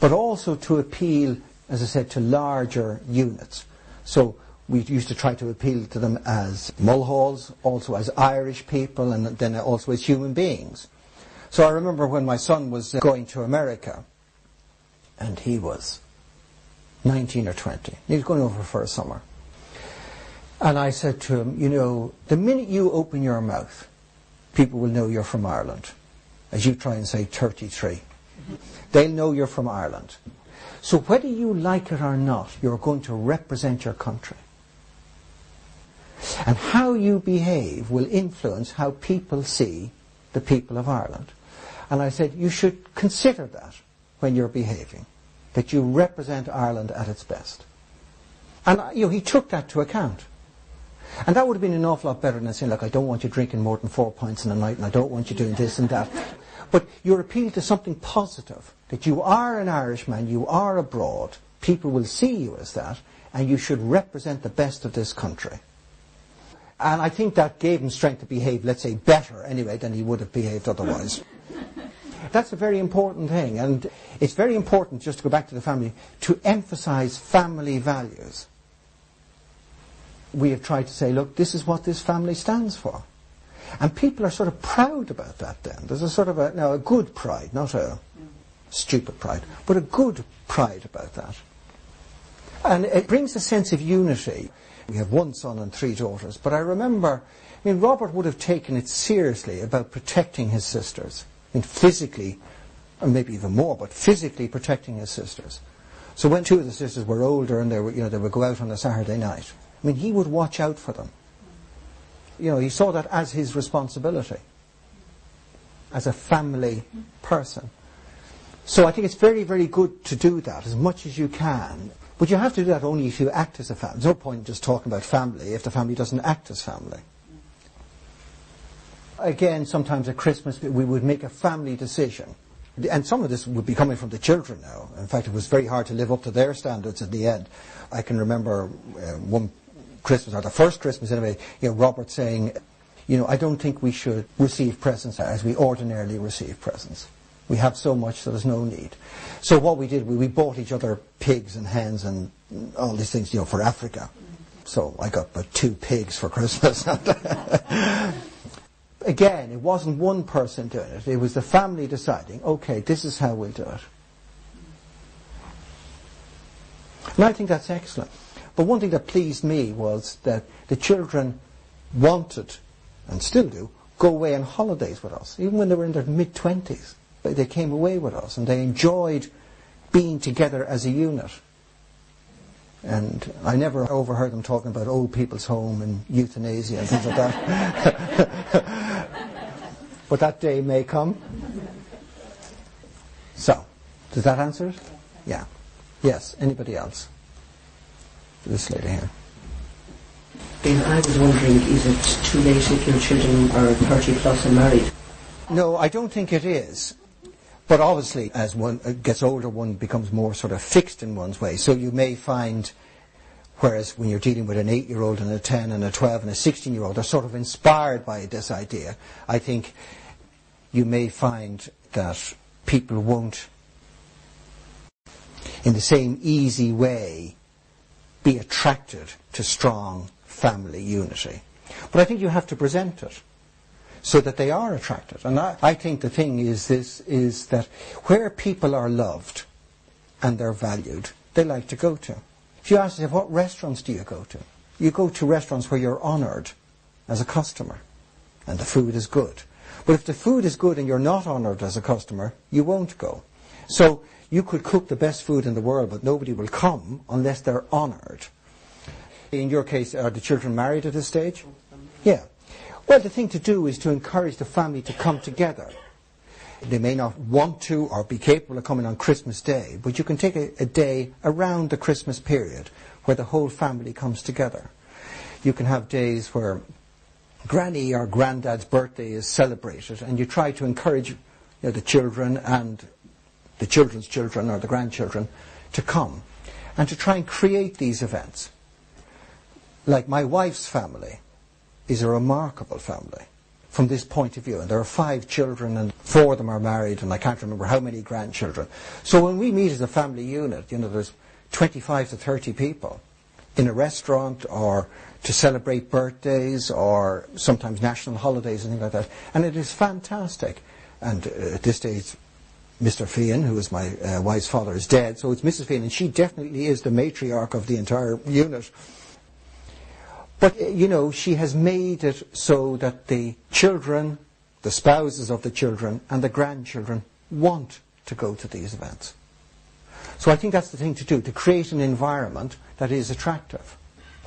But also to appeal, as I said, to larger units. So we used to try to appeal to them as Mulhalls, also as Irish people, and then also as human beings. So I remember when my son was uh, going to America, and he was 19 or 20. He was going over for a summer. And I said to him, you know, the minute you open your mouth, people will know you're from Ireland. As you try and say 33. They'll know you're from Ireland. So whether you like it or not, you're going to represent your country. And how you behave will influence how people see the people of Ireland. And I said, you should consider that when you're behaving, that you represent Ireland at its best. And uh, you know, he took that to account. And that would have been an awful lot better than saying, look, I don't want you drinking more than four pints in a night, and I don't want you doing this and that. But you're appealing to something positive, that you are an Irishman, you are abroad, people will see you as that, and you should represent the best of this country. And I think that gave him strength to behave, let's say, better anyway than he would have behaved otherwise. That's a very important thing, and it's very important, just to go back to the family, to emphasize family values. We have tried to say, look, this is what this family stands for. And people are sort of proud about that then. There's a sort of a, now a good pride, not a stupid pride, but a good pride about that. And it brings a sense of unity. We have one son and three daughters, but I remember, I mean, Robert would have taken it seriously about protecting his sisters. Mean, physically, and maybe even more, but physically protecting his sisters. So when two of the sisters were older and they were, you know, they would go out on a Saturday night, I mean, he would watch out for them. You know, he saw that as his responsibility, as a family person. So I think it's very, very good to do that as much as you can. But you have to do that only if you act as a family. There's no point in just talking about family if the family doesn't act as family. Again, sometimes at Christmas we would make a family decision. And some of this would be coming from the children now. In fact, it was very hard to live up to their standards at the end. I can remember uh, one Christmas, or the first Christmas anyway, you know, Robert saying, you know, I don't think we should receive presents as we ordinarily receive presents. We have so much, so there's no need. So what we did, we, we bought each other pigs and hens and all these things, you know, for Africa. So I got two pigs for Christmas. Again, it wasn't one person doing it. It was the family deciding, okay, this is how we'll do it. And I think that's excellent. But one thing that pleased me was that the children wanted, and still do, go away on holidays with us, even when they were in their mid-twenties. They came away with us and they enjoyed being together as a unit. And I never overheard them talking about old people's home and euthanasia and things like that. but that day may come. So, does that answer it? Yeah. Yes. Anybody else? This lady here. I was wondering, is it too late if your children are 30 plus and married? No, I don't think it is. But obviously, as one gets older, one becomes more sort of fixed in one's way. So you may find, whereas when you're dealing with an 8-year-old and a 10 and a 12 and a 16-year-old, they're sort of inspired by this idea. I think you may find that people won't, in the same easy way, be attracted to strong family unity. But I think you have to present it so that they are attracted. And I, I think the thing is this is that where people are loved and they're valued, they like to go to. If you ask them, what restaurants do you go to? You go to restaurants where you're honoured as a customer and the food is good. But if the food is good and you're not honoured as a customer, you won't go. So you could cook the best food in the world, but nobody will come unless they're honoured. In your case, are the children married at this stage? Yeah. Well, the thing to do is to encourage the family to come together. They may not want to or be capable of coming on Christmas Day, but you can take a, a day around the Christmas period where the whole family comes together. You can have days where granny or granddad's birthday is celebrated and you try to encourage you know, the children and the children's children or the grandchildren to come and to try and create these events. Like my wife's family, is a remarkable family from this point of view. And there are five children, and four of them are married, and I can't remember how many grandchildren. So when we meet as a family unit, you know, there's 25 to 30 people in a restaurant or to celebrate birthdays or sometimes national holidays and things like that. And it is fantastic. And uh, at this stage, Mr. Fian, who is my uh, wife's father, is dead. So it's Mrs. Fian, and she definitely is the matriarch of the entire unit. But, uh, you know, she has made it so that the children, the spouses of the children, and the grandchildren want to go to these events. So I think that's the thing to do, to create an environment that is attractive.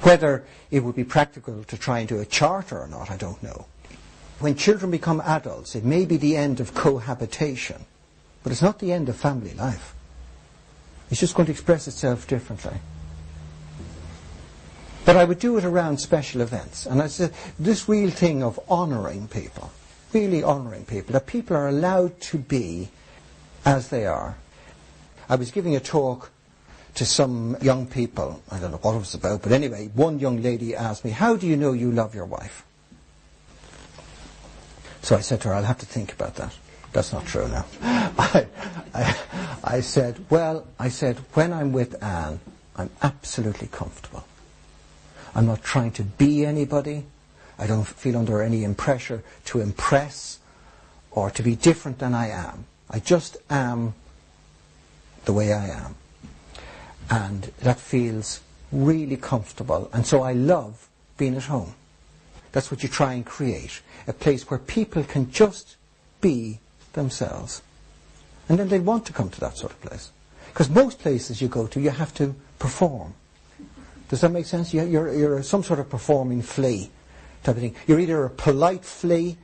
Whether it would be practical to try and do a charter or not, I don't know. When children become adults, it may be the end of cohabitation, but it's not the end of family life. It's just going to express itself differently. But I would do it around special events. And I said, this real thing of honouring people, really honouring people, that people are allowed to be as they are. I was giving a talk to some young people. I don't know what it was about, but anyway, one young lady asked me, how do you know you love your wife? So I said to her, I'll have to think about that. That's not true now. I, I, I said, well, I said, when I'm with Anne, I'm absolutely comfortable. I'm not trying to be anybody. I don't feel under any pressure to impress or to be different than I am. I just am the way I am. And that feels really comfortable. And so I love being at home. That's what you try and create. A place where people can just be themselves. And then they want to come to that sort of place. Because most places you go to, you have to perform. Does that make sense? You're, you're some sort of performing flea type of thing. You're either a polite flea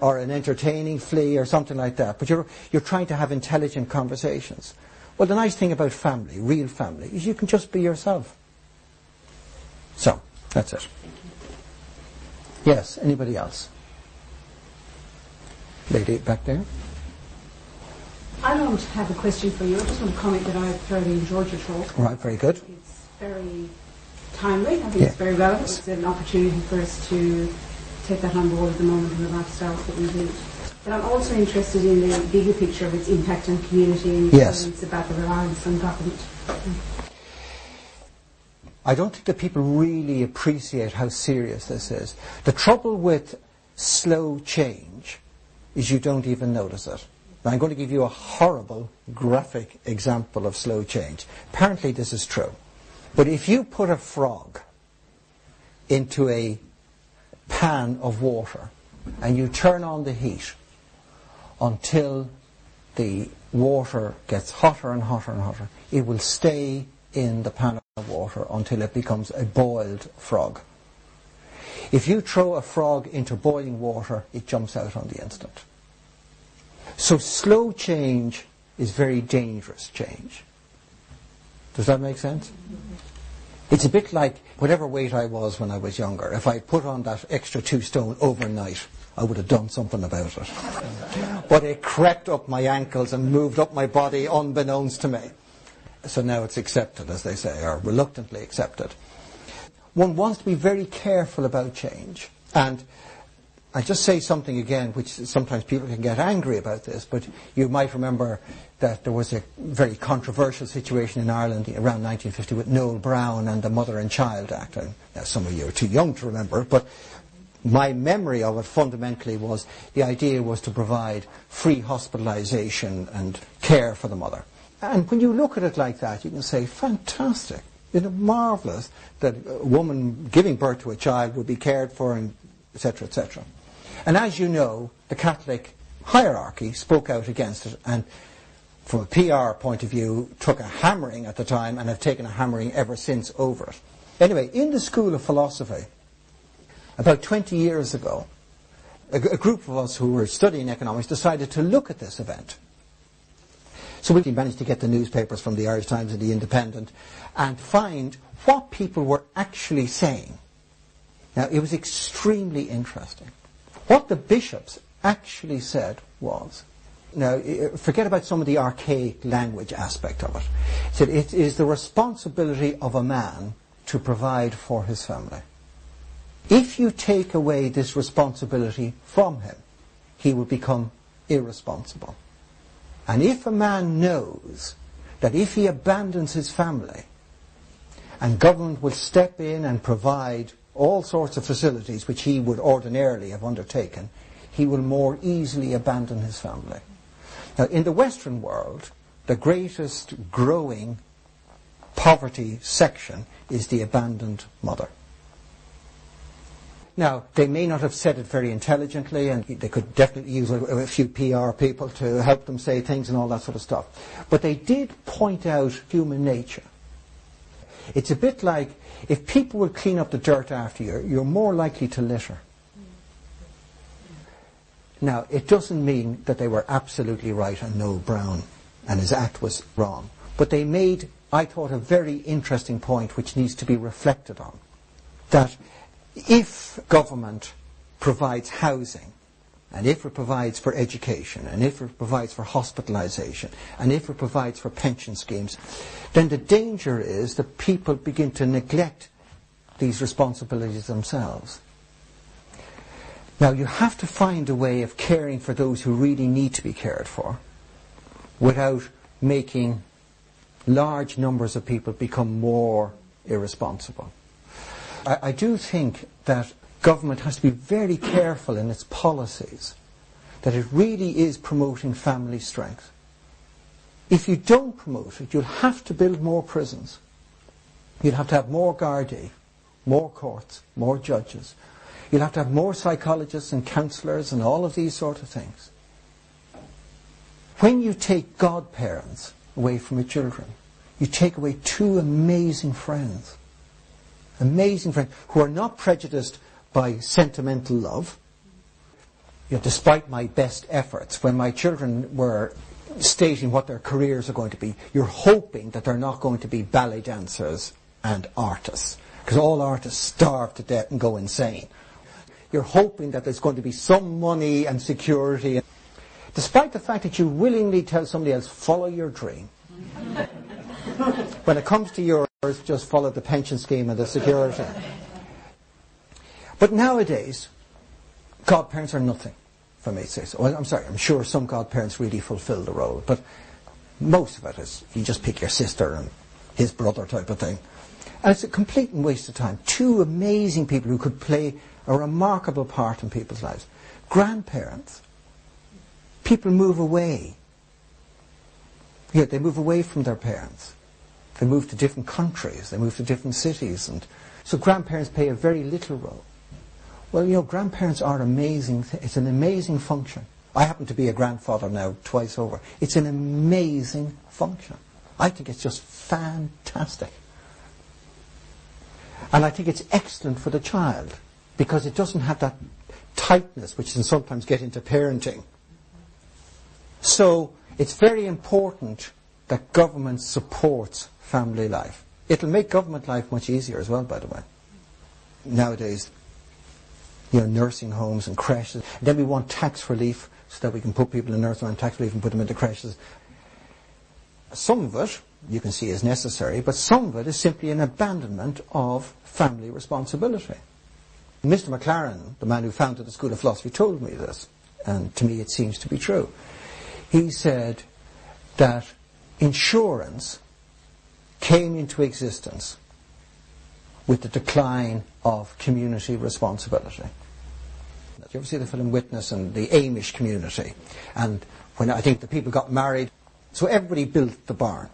or an entertaining flea or something like that. But you're, you're trying to have intelligent conversations. Well, the nice thing about family, real family, is you can just be yourself. So, that's it. Yes, anybody else? Lady back there. I don't have a question for you. I just want to comment that I thoroughly enjoyed your talk. Right, very good. It's very timely. I think Yeah. it's very relevant. It's an opportunity for us to take that on board at the moment in the lifestyles that we lead. But I'm also interested in the bigger picture of its impact on community and Yes. it's about the reliance on government. I don't think that people really appreciate how serious this is. The trouble with slow change is you don't even notice it. Now, I'm going to give you a horrible graphic example of slow change. Apparently this is true. But if you put a frog into a pan of water and you turn on the heat until the water gets hotter and hotter and hotter, it will stay in the pan of water until it becomes a boiled frog. If you throw a frog into boiling water, it jumps out on the instant. So slow change is very dangerous change. Does that make sense? It's a bit like whatever weight I was when I was younger. If I put on that extra two stone overnight, I would have done something about it. but it crept up my ankles and moved up my body unbeknownst to me. So now it's accepted, as they say, or reluctantly accepted. One wants to be very careful about change. And I just say something again, which sometimes people can get angry about this, but you might remember that there was a very controversial situation in Ireland around 1950 with Noel Browne and the Mother and Child Act. And now some of you are too young to remember, but my memory of it fundamentally was the idea was to provide free hospitalization and care for the mother. And when you look at it like that, you can say, fantastic. You know, marvelous that a woman giving birth to a child would be cared for and etc., etc. And as you know, the Catholic hierarchy spoke out against it and from a PR point of view took a hammering at the time and have taken a hammering ever since over it. Anyway, in the School of Philosophy, about 20 years ago, a, group of us who were studying economics decided to look at this event. So we managed to get the newspapers from the Irish Times and the Independent and find what people were actually saying. Now, it was extremely interesting. What the bishops actually said was, now, forget about some of the archaic language aspect of it. It said it is the responsibility of a man to provide for his family. If you take away this responsibility from him, he will become irresponsible. And if a man knows that if he abandons his family, and government will step in and provide all sorts of facilities which he would ordinarily have undertaken, he will more easily abandon his family. Now, in the Western world, the greatest growing poverty section is the abandoned mother. Now, they may not have said it very intelligently, and they could definitely use a, a few PR people to help them say things and all that sort of stuff. But they did point out human nature. It's a bit like if people will clean up the dirt after you, you're more likely to litter. Now, it doesn't mean that they were absolutely right on Noel Browne and his act was wrong. But they made, I thought, a very interesting point which needs to be reflected on. That if government provides housing, and if it provides for education, and if it provides for hospitalization, and if it provides for pension schemes, then the danger is that people begin to neglect these responsibilities themselves. Now, you have to find a way of caring for those who really need to be cared for without making large numbers of people become more irresponsible. I, I do think that government has to be very careful in its policies that it really is promoting family strength. If you don't promote it, you'll have to build more prisons. You'll have to have more Gardaí, more courts, more judges. You'll have to have more psychologists and counsellors and all of these sort of things. When you take godparents away from your children, you take away two amazing friends. Amazing friends who are not prejudiced by sentimental love. You know, despite my best efforts, when my children were stating what their careers are going to be, you're hoping that they're not going to be ballet dancers and artists. Because all artists starve to death and go insane. You're hoping that there's going to be some money and security. Despite the fact that you willingly tell somebody else, follow your dream. when it comes to yours, just follow the pension scheme and the security. But nowadays, godparents are nothing, if I may say so. Well, I'm sorry, I'm sure some godparents really fulfill the role, but most of it is you just pick your sister and his brother type of thing. And it's a complete waste of time. Two amazing people who could play a remarkable part in people's lives. Grandparents. People move away. Yeah, they move away from their parents. They move to different countries. They move to different cities. And so grandparents play a very little role. Well, you know, grandparents are amazing. Th- it's an amazing function. I happen to be a grandfather now twice over. It's an amazing function. I think it's just fantastic. And I think it's excellent for the child because it doesn't have that tightness which can sometimes get into parenting. So it's very important that government supports family life. It'll make government life much easier as well, by the way. Nowadays, you know, nursing homes and creches. Then we want tax relief so that we can put people in nursing home tax relief and put them into creches. Some of it you can see is necessary, but some of it is simply an abandonment of family responsibility. Mr. Maclaren, the man who founded the School of Philosophy, told me this, and to me it seems to be true. He said that insurance came into existence with the decline of community responsibility. You ever see the film Witness and the Amish community? And when I think the people got married, so everybody built the barn.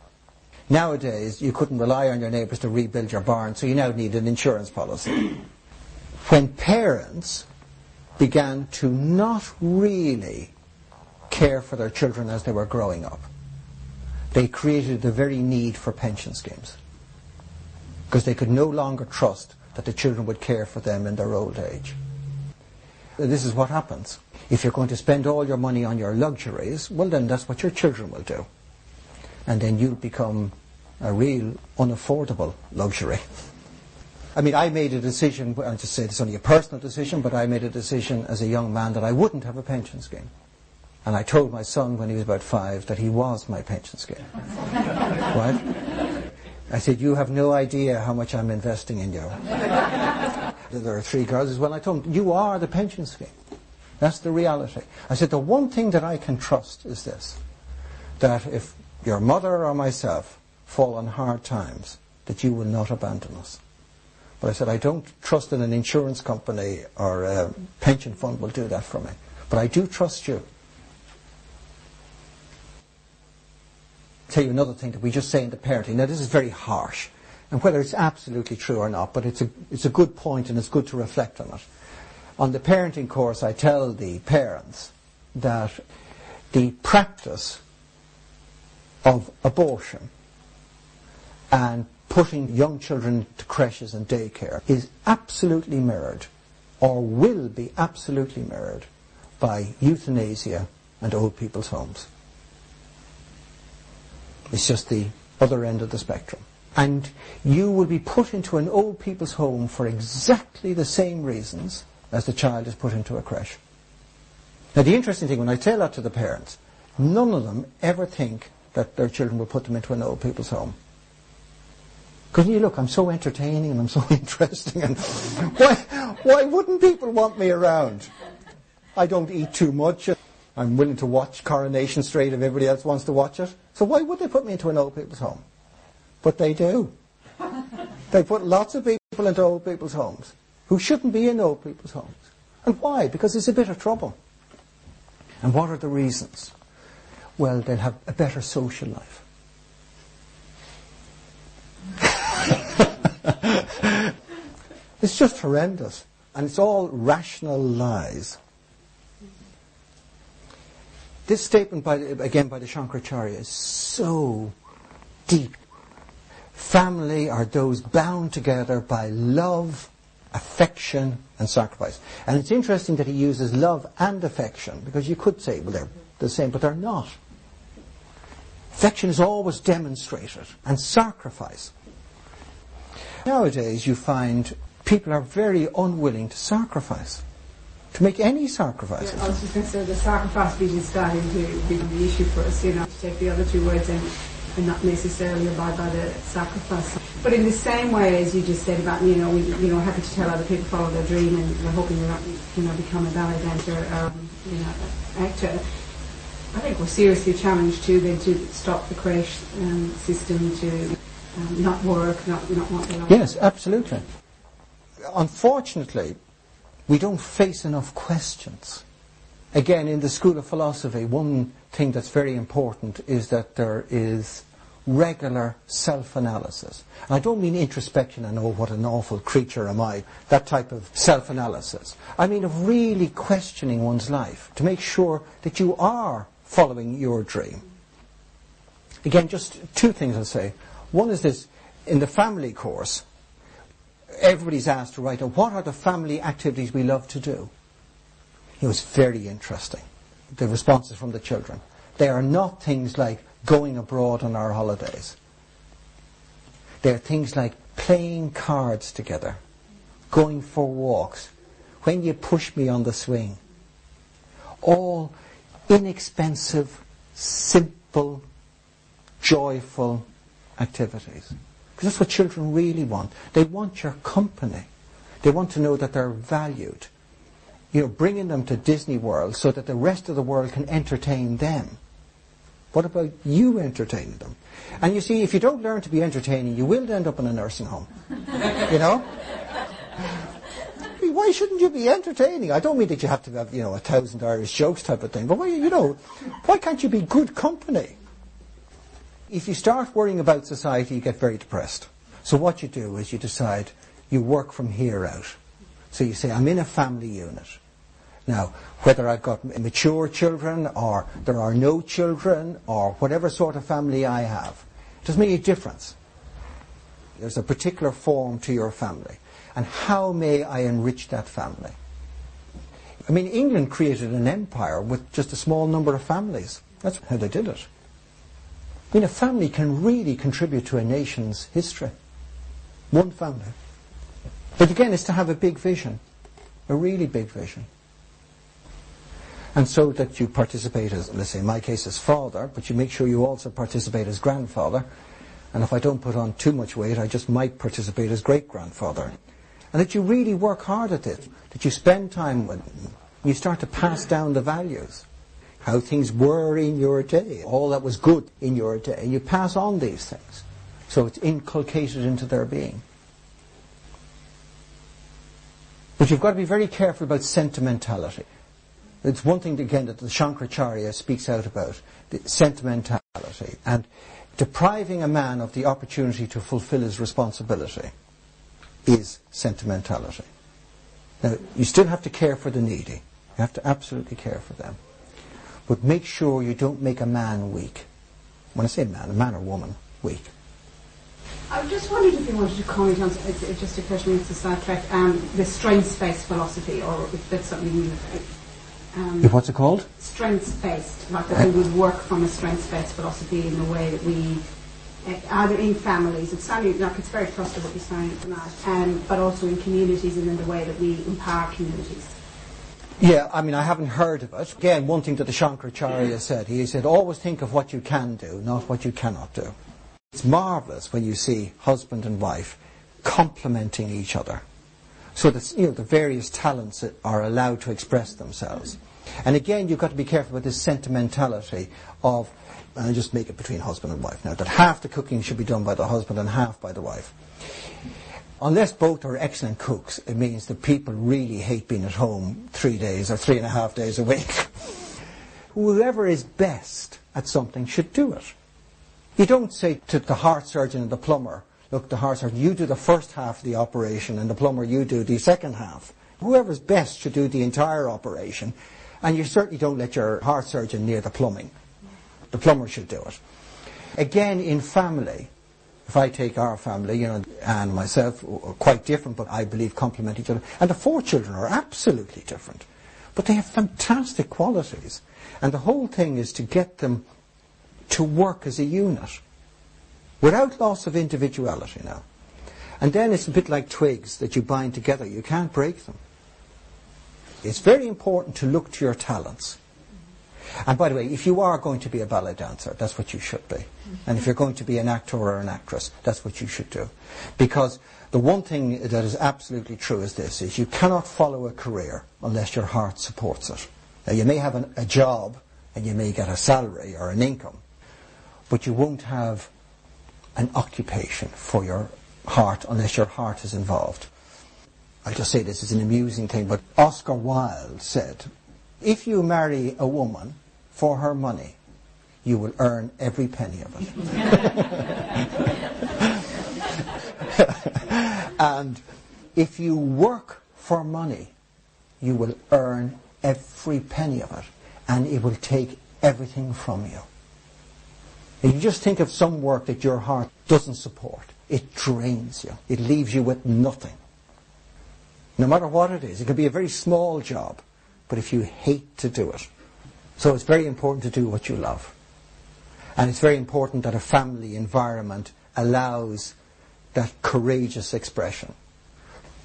Nowadays, you couldn't rely on your neighbours to rebuild your barn, so you now need an insurance policy. When parents began to not really care for their children as they were growing up, they created the very need for pension schemes because they could no longer trust that the children would care for them in their old age. This is what happens. If you're going to spend all your money on your luxuries, well then that's what your children will do. And then you'll become a real unaffordable luxury. I mean, I made a decision, I just say it's only a personal decision, but I made a decision as a young man that I wouldn't have a pension scheme. And I told my son when he was about five that he was my pension scheme. right? I said, you have no idea how much I'm investing in you. there are three girls as well. I told them, you are the pension scheme. That's the reality. I said, the one thing that I can trust is this, that if your mother or myself fall on hard times, that you will not abandon us. But I said, I don't trust that an insurance company or a pension fund will do that for me. But I do trust you. tell you another thing that we just say in the parenting. Now, this is very harsh, and whether it's absolutely true or not, but it's a, it's a good point and it's good to reflect on it. On the parenting course, I tell the parents that the practice of abortion and putting young children to creches and daycare is absolutely mirrored, or will be absolutely mirrored, by euthanasia and old people's homes. It's just the other end of the spectrum. And you will be put into an old people's home for exactly the same reasons as the child is put into a creche. Now the interesting thing, when I tell that to the parents, none of them ever think that their children will put them into an old people's home. Because you look, I'm so entertaining and I'm so interesting and why, why wouldn't people want me around? I don't eat too much. I'm willing to watch Coronation Street if everybody else wants to watch it. So why would they put me into an old people's home? But they do. they put lots of people into old people's homes. who shouldn't be in old people's homes. And why? Because it's a bit of trouble. And what are the reasons? Well, they'll have a better social life. it's just horrendous. And it's all rational lies. This statement, by, again by the Shankaracharya, is so deep. Family are those bound together by love, affection, and sacrifice. And it's interesting that he uses love and affection, because you could say, well, they're the same, but they're not. Affection is always demonstrated, and sacrifice. Nowadays, you find people are very unwilling to sacrifice to make any sacrifices. Yeah, I was just going to say the sacrifice bit is starting to become the issue for us, you know, to take the other two words and, and not necessarily abide by the sacrifice. But in the same way as you just said about, you know, we, you know, happy to tell other people follow their dream and we're hoping they're not, you know, become a ballet dancer, um, you know, actor. I think we're seriously challenged too then to stop the crash um, system to um, not work, not, not want to Yes, absolutely. Unfortunately, we don't face enough questions. Again, in the School of Philosophy, one thing that's very important is that there is regular self-analysis. I don't mean introspection and, oh, what an awful creature am I, that type of self-analysis. I mean of really questioning one's life to make sure that you are following your dream. Again, just two things I'll say. One is this, in the family course, everybody's asked to write what are the family activities we love to do. It was very interesting, the responses from the children. They are not things like going abroad on our holidays. They are things like playing cards together, going for walks, when you push me on the swing. All inexpensive, simple, joyful activities. Because that's what children really want. They want your company. They want to know that they're valued. You know, bringing them to Disney World so that the rest of the world can entertain them. What about you entertaining them? And you see, if you don't learn to be entertaining, you will end up in a nursing home. you know? Why shouldn't you be entertaining? I don't mean that you have to have, you know, a thousand Irish jokes type of thing, but why, you know, why can't you be good company? If you start worrying about society, you get very depressed. So what you do is you decide you work from here out. So you say, I'm in a family unit. Now, whether I've got mature children or there are no children or whatever sort of family I have, it doesn't make a difference. There's a particular form to your family. And how may I enrich that family? I mean, England created an empire with just a small number of families. That's how they did it. I mean, a family can really contribute to a nation's history. One family. But again, it's to have a big vision, a really big vision. And so that you participate as, let's say in my case, as father, but you make sure you also participate as grandfather. And if I don't put on too much weight, I just might participate as great grandfather. And that you really work hard at it, that you spend time with you start to pass down the values how things were in your day, all that was good in your day. You pass on these things. So it's inculcated into their being. But you've got to be very careful about sentimentality. It's one thing, again, that the Shankaracharya speaks out about, the sentimentality, and depriving a man of the opportunity to fulfill his responsibility is sentimentality. Now, you still have to care for the needy. You have to absolutely care for them. But make sure you don't make a man weak. When I say man, a man or woman, weak. I just wondered if you wanted to comment on, it just occurred to me to sidetrack, um, the strengths-based philosophy, or if that's something you... Um, what's it called? Strengths-based, like that we would work from a strengths-based philosophy in the way that we, eh, either in families, it's sounding like it's very to what you're saying tonight, um, but also in communities and in the way that we empower communities. Yeah, I mean, I haven't heard of it. Again, one thing that the Shankaracharya said, he said, always think of what you can do, not what you cannot do. It's marvellous when you see husband and wife complementing each other. So that you know, the various talents are allowed to express themselves. And again, you've got to be careful with this sentimentality of, and I just make it between husband and wife now, that half the cooking should be done by the husband and half by the wife. Unless both are excellent cooks, it means that people really hate being at home three days or three and a half days a week. Whoever is best at something should do it. You don't say to the heart surgeon and the plumber, look, the heart surgeon, you do the first half of the operation and the plumber, you do the second half. Whoever's best should do the entire operation and you certainly don't let your heart surgeon near the plumbing. The plumber should do it. Again, in family, if I take our family, you know, and myself, are quite different, but I believe complement each other. And the four children are absolutely different. But they have fantastic qualities. And the whole thing is to get them to work as a unit without loss of individuality now. And then it's a bit like twigs that you bind together. You can't break them. It's very important to look to your talents. And by the way, if you are going to be a ballet dancer, that's what you should be. And if you're going to be an actor or an actress, that's what you should do. Because the one thing that is absolutely true is this, is you cannot follow a career unless your heart supports it. Now you may have an, a job and you may get a salary or an income, but you won't have an occupation for your heart unless your heart is involved. I'll just say this is an amusing thing, but Oscar Wilde said, if you marry a woman for her money, you will earn every penny of it. and if you work for money, you will earn every penny of it, and it will take everything from you. If you just think of some work that your heart doesn't support, it drains you. It leaves you with nothing. No matter what it is. It could be a very small job, but if you hate to do it. So it's very important to do what you love. And it's very important that a family environment allows that courageous expression.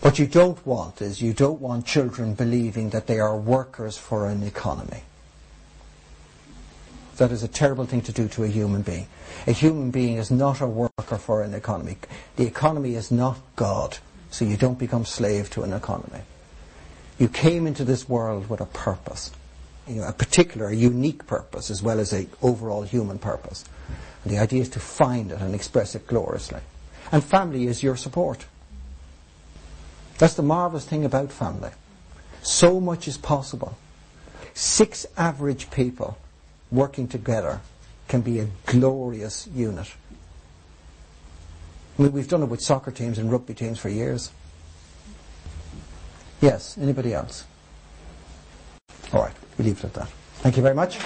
What you don't want is you don't want children believing that they are workers for an economy. That is a terrible thing to do to a human being. A human being is not a worker for an economy. The economy is not God, so you don't become slave to an economy. You came into this world with a purpose you know, a particular, unique purpose as well as a overall human purpose. And the idea is to find it and express it gloriously. And family is your support. That's the marvelous thing about family. So much is possible. Six average people working together can be a glorious unit. I mean, we've done it with soccer teams and rugby teams for years. Yes, anybody else? All right. We leave it at that. Thank you very much.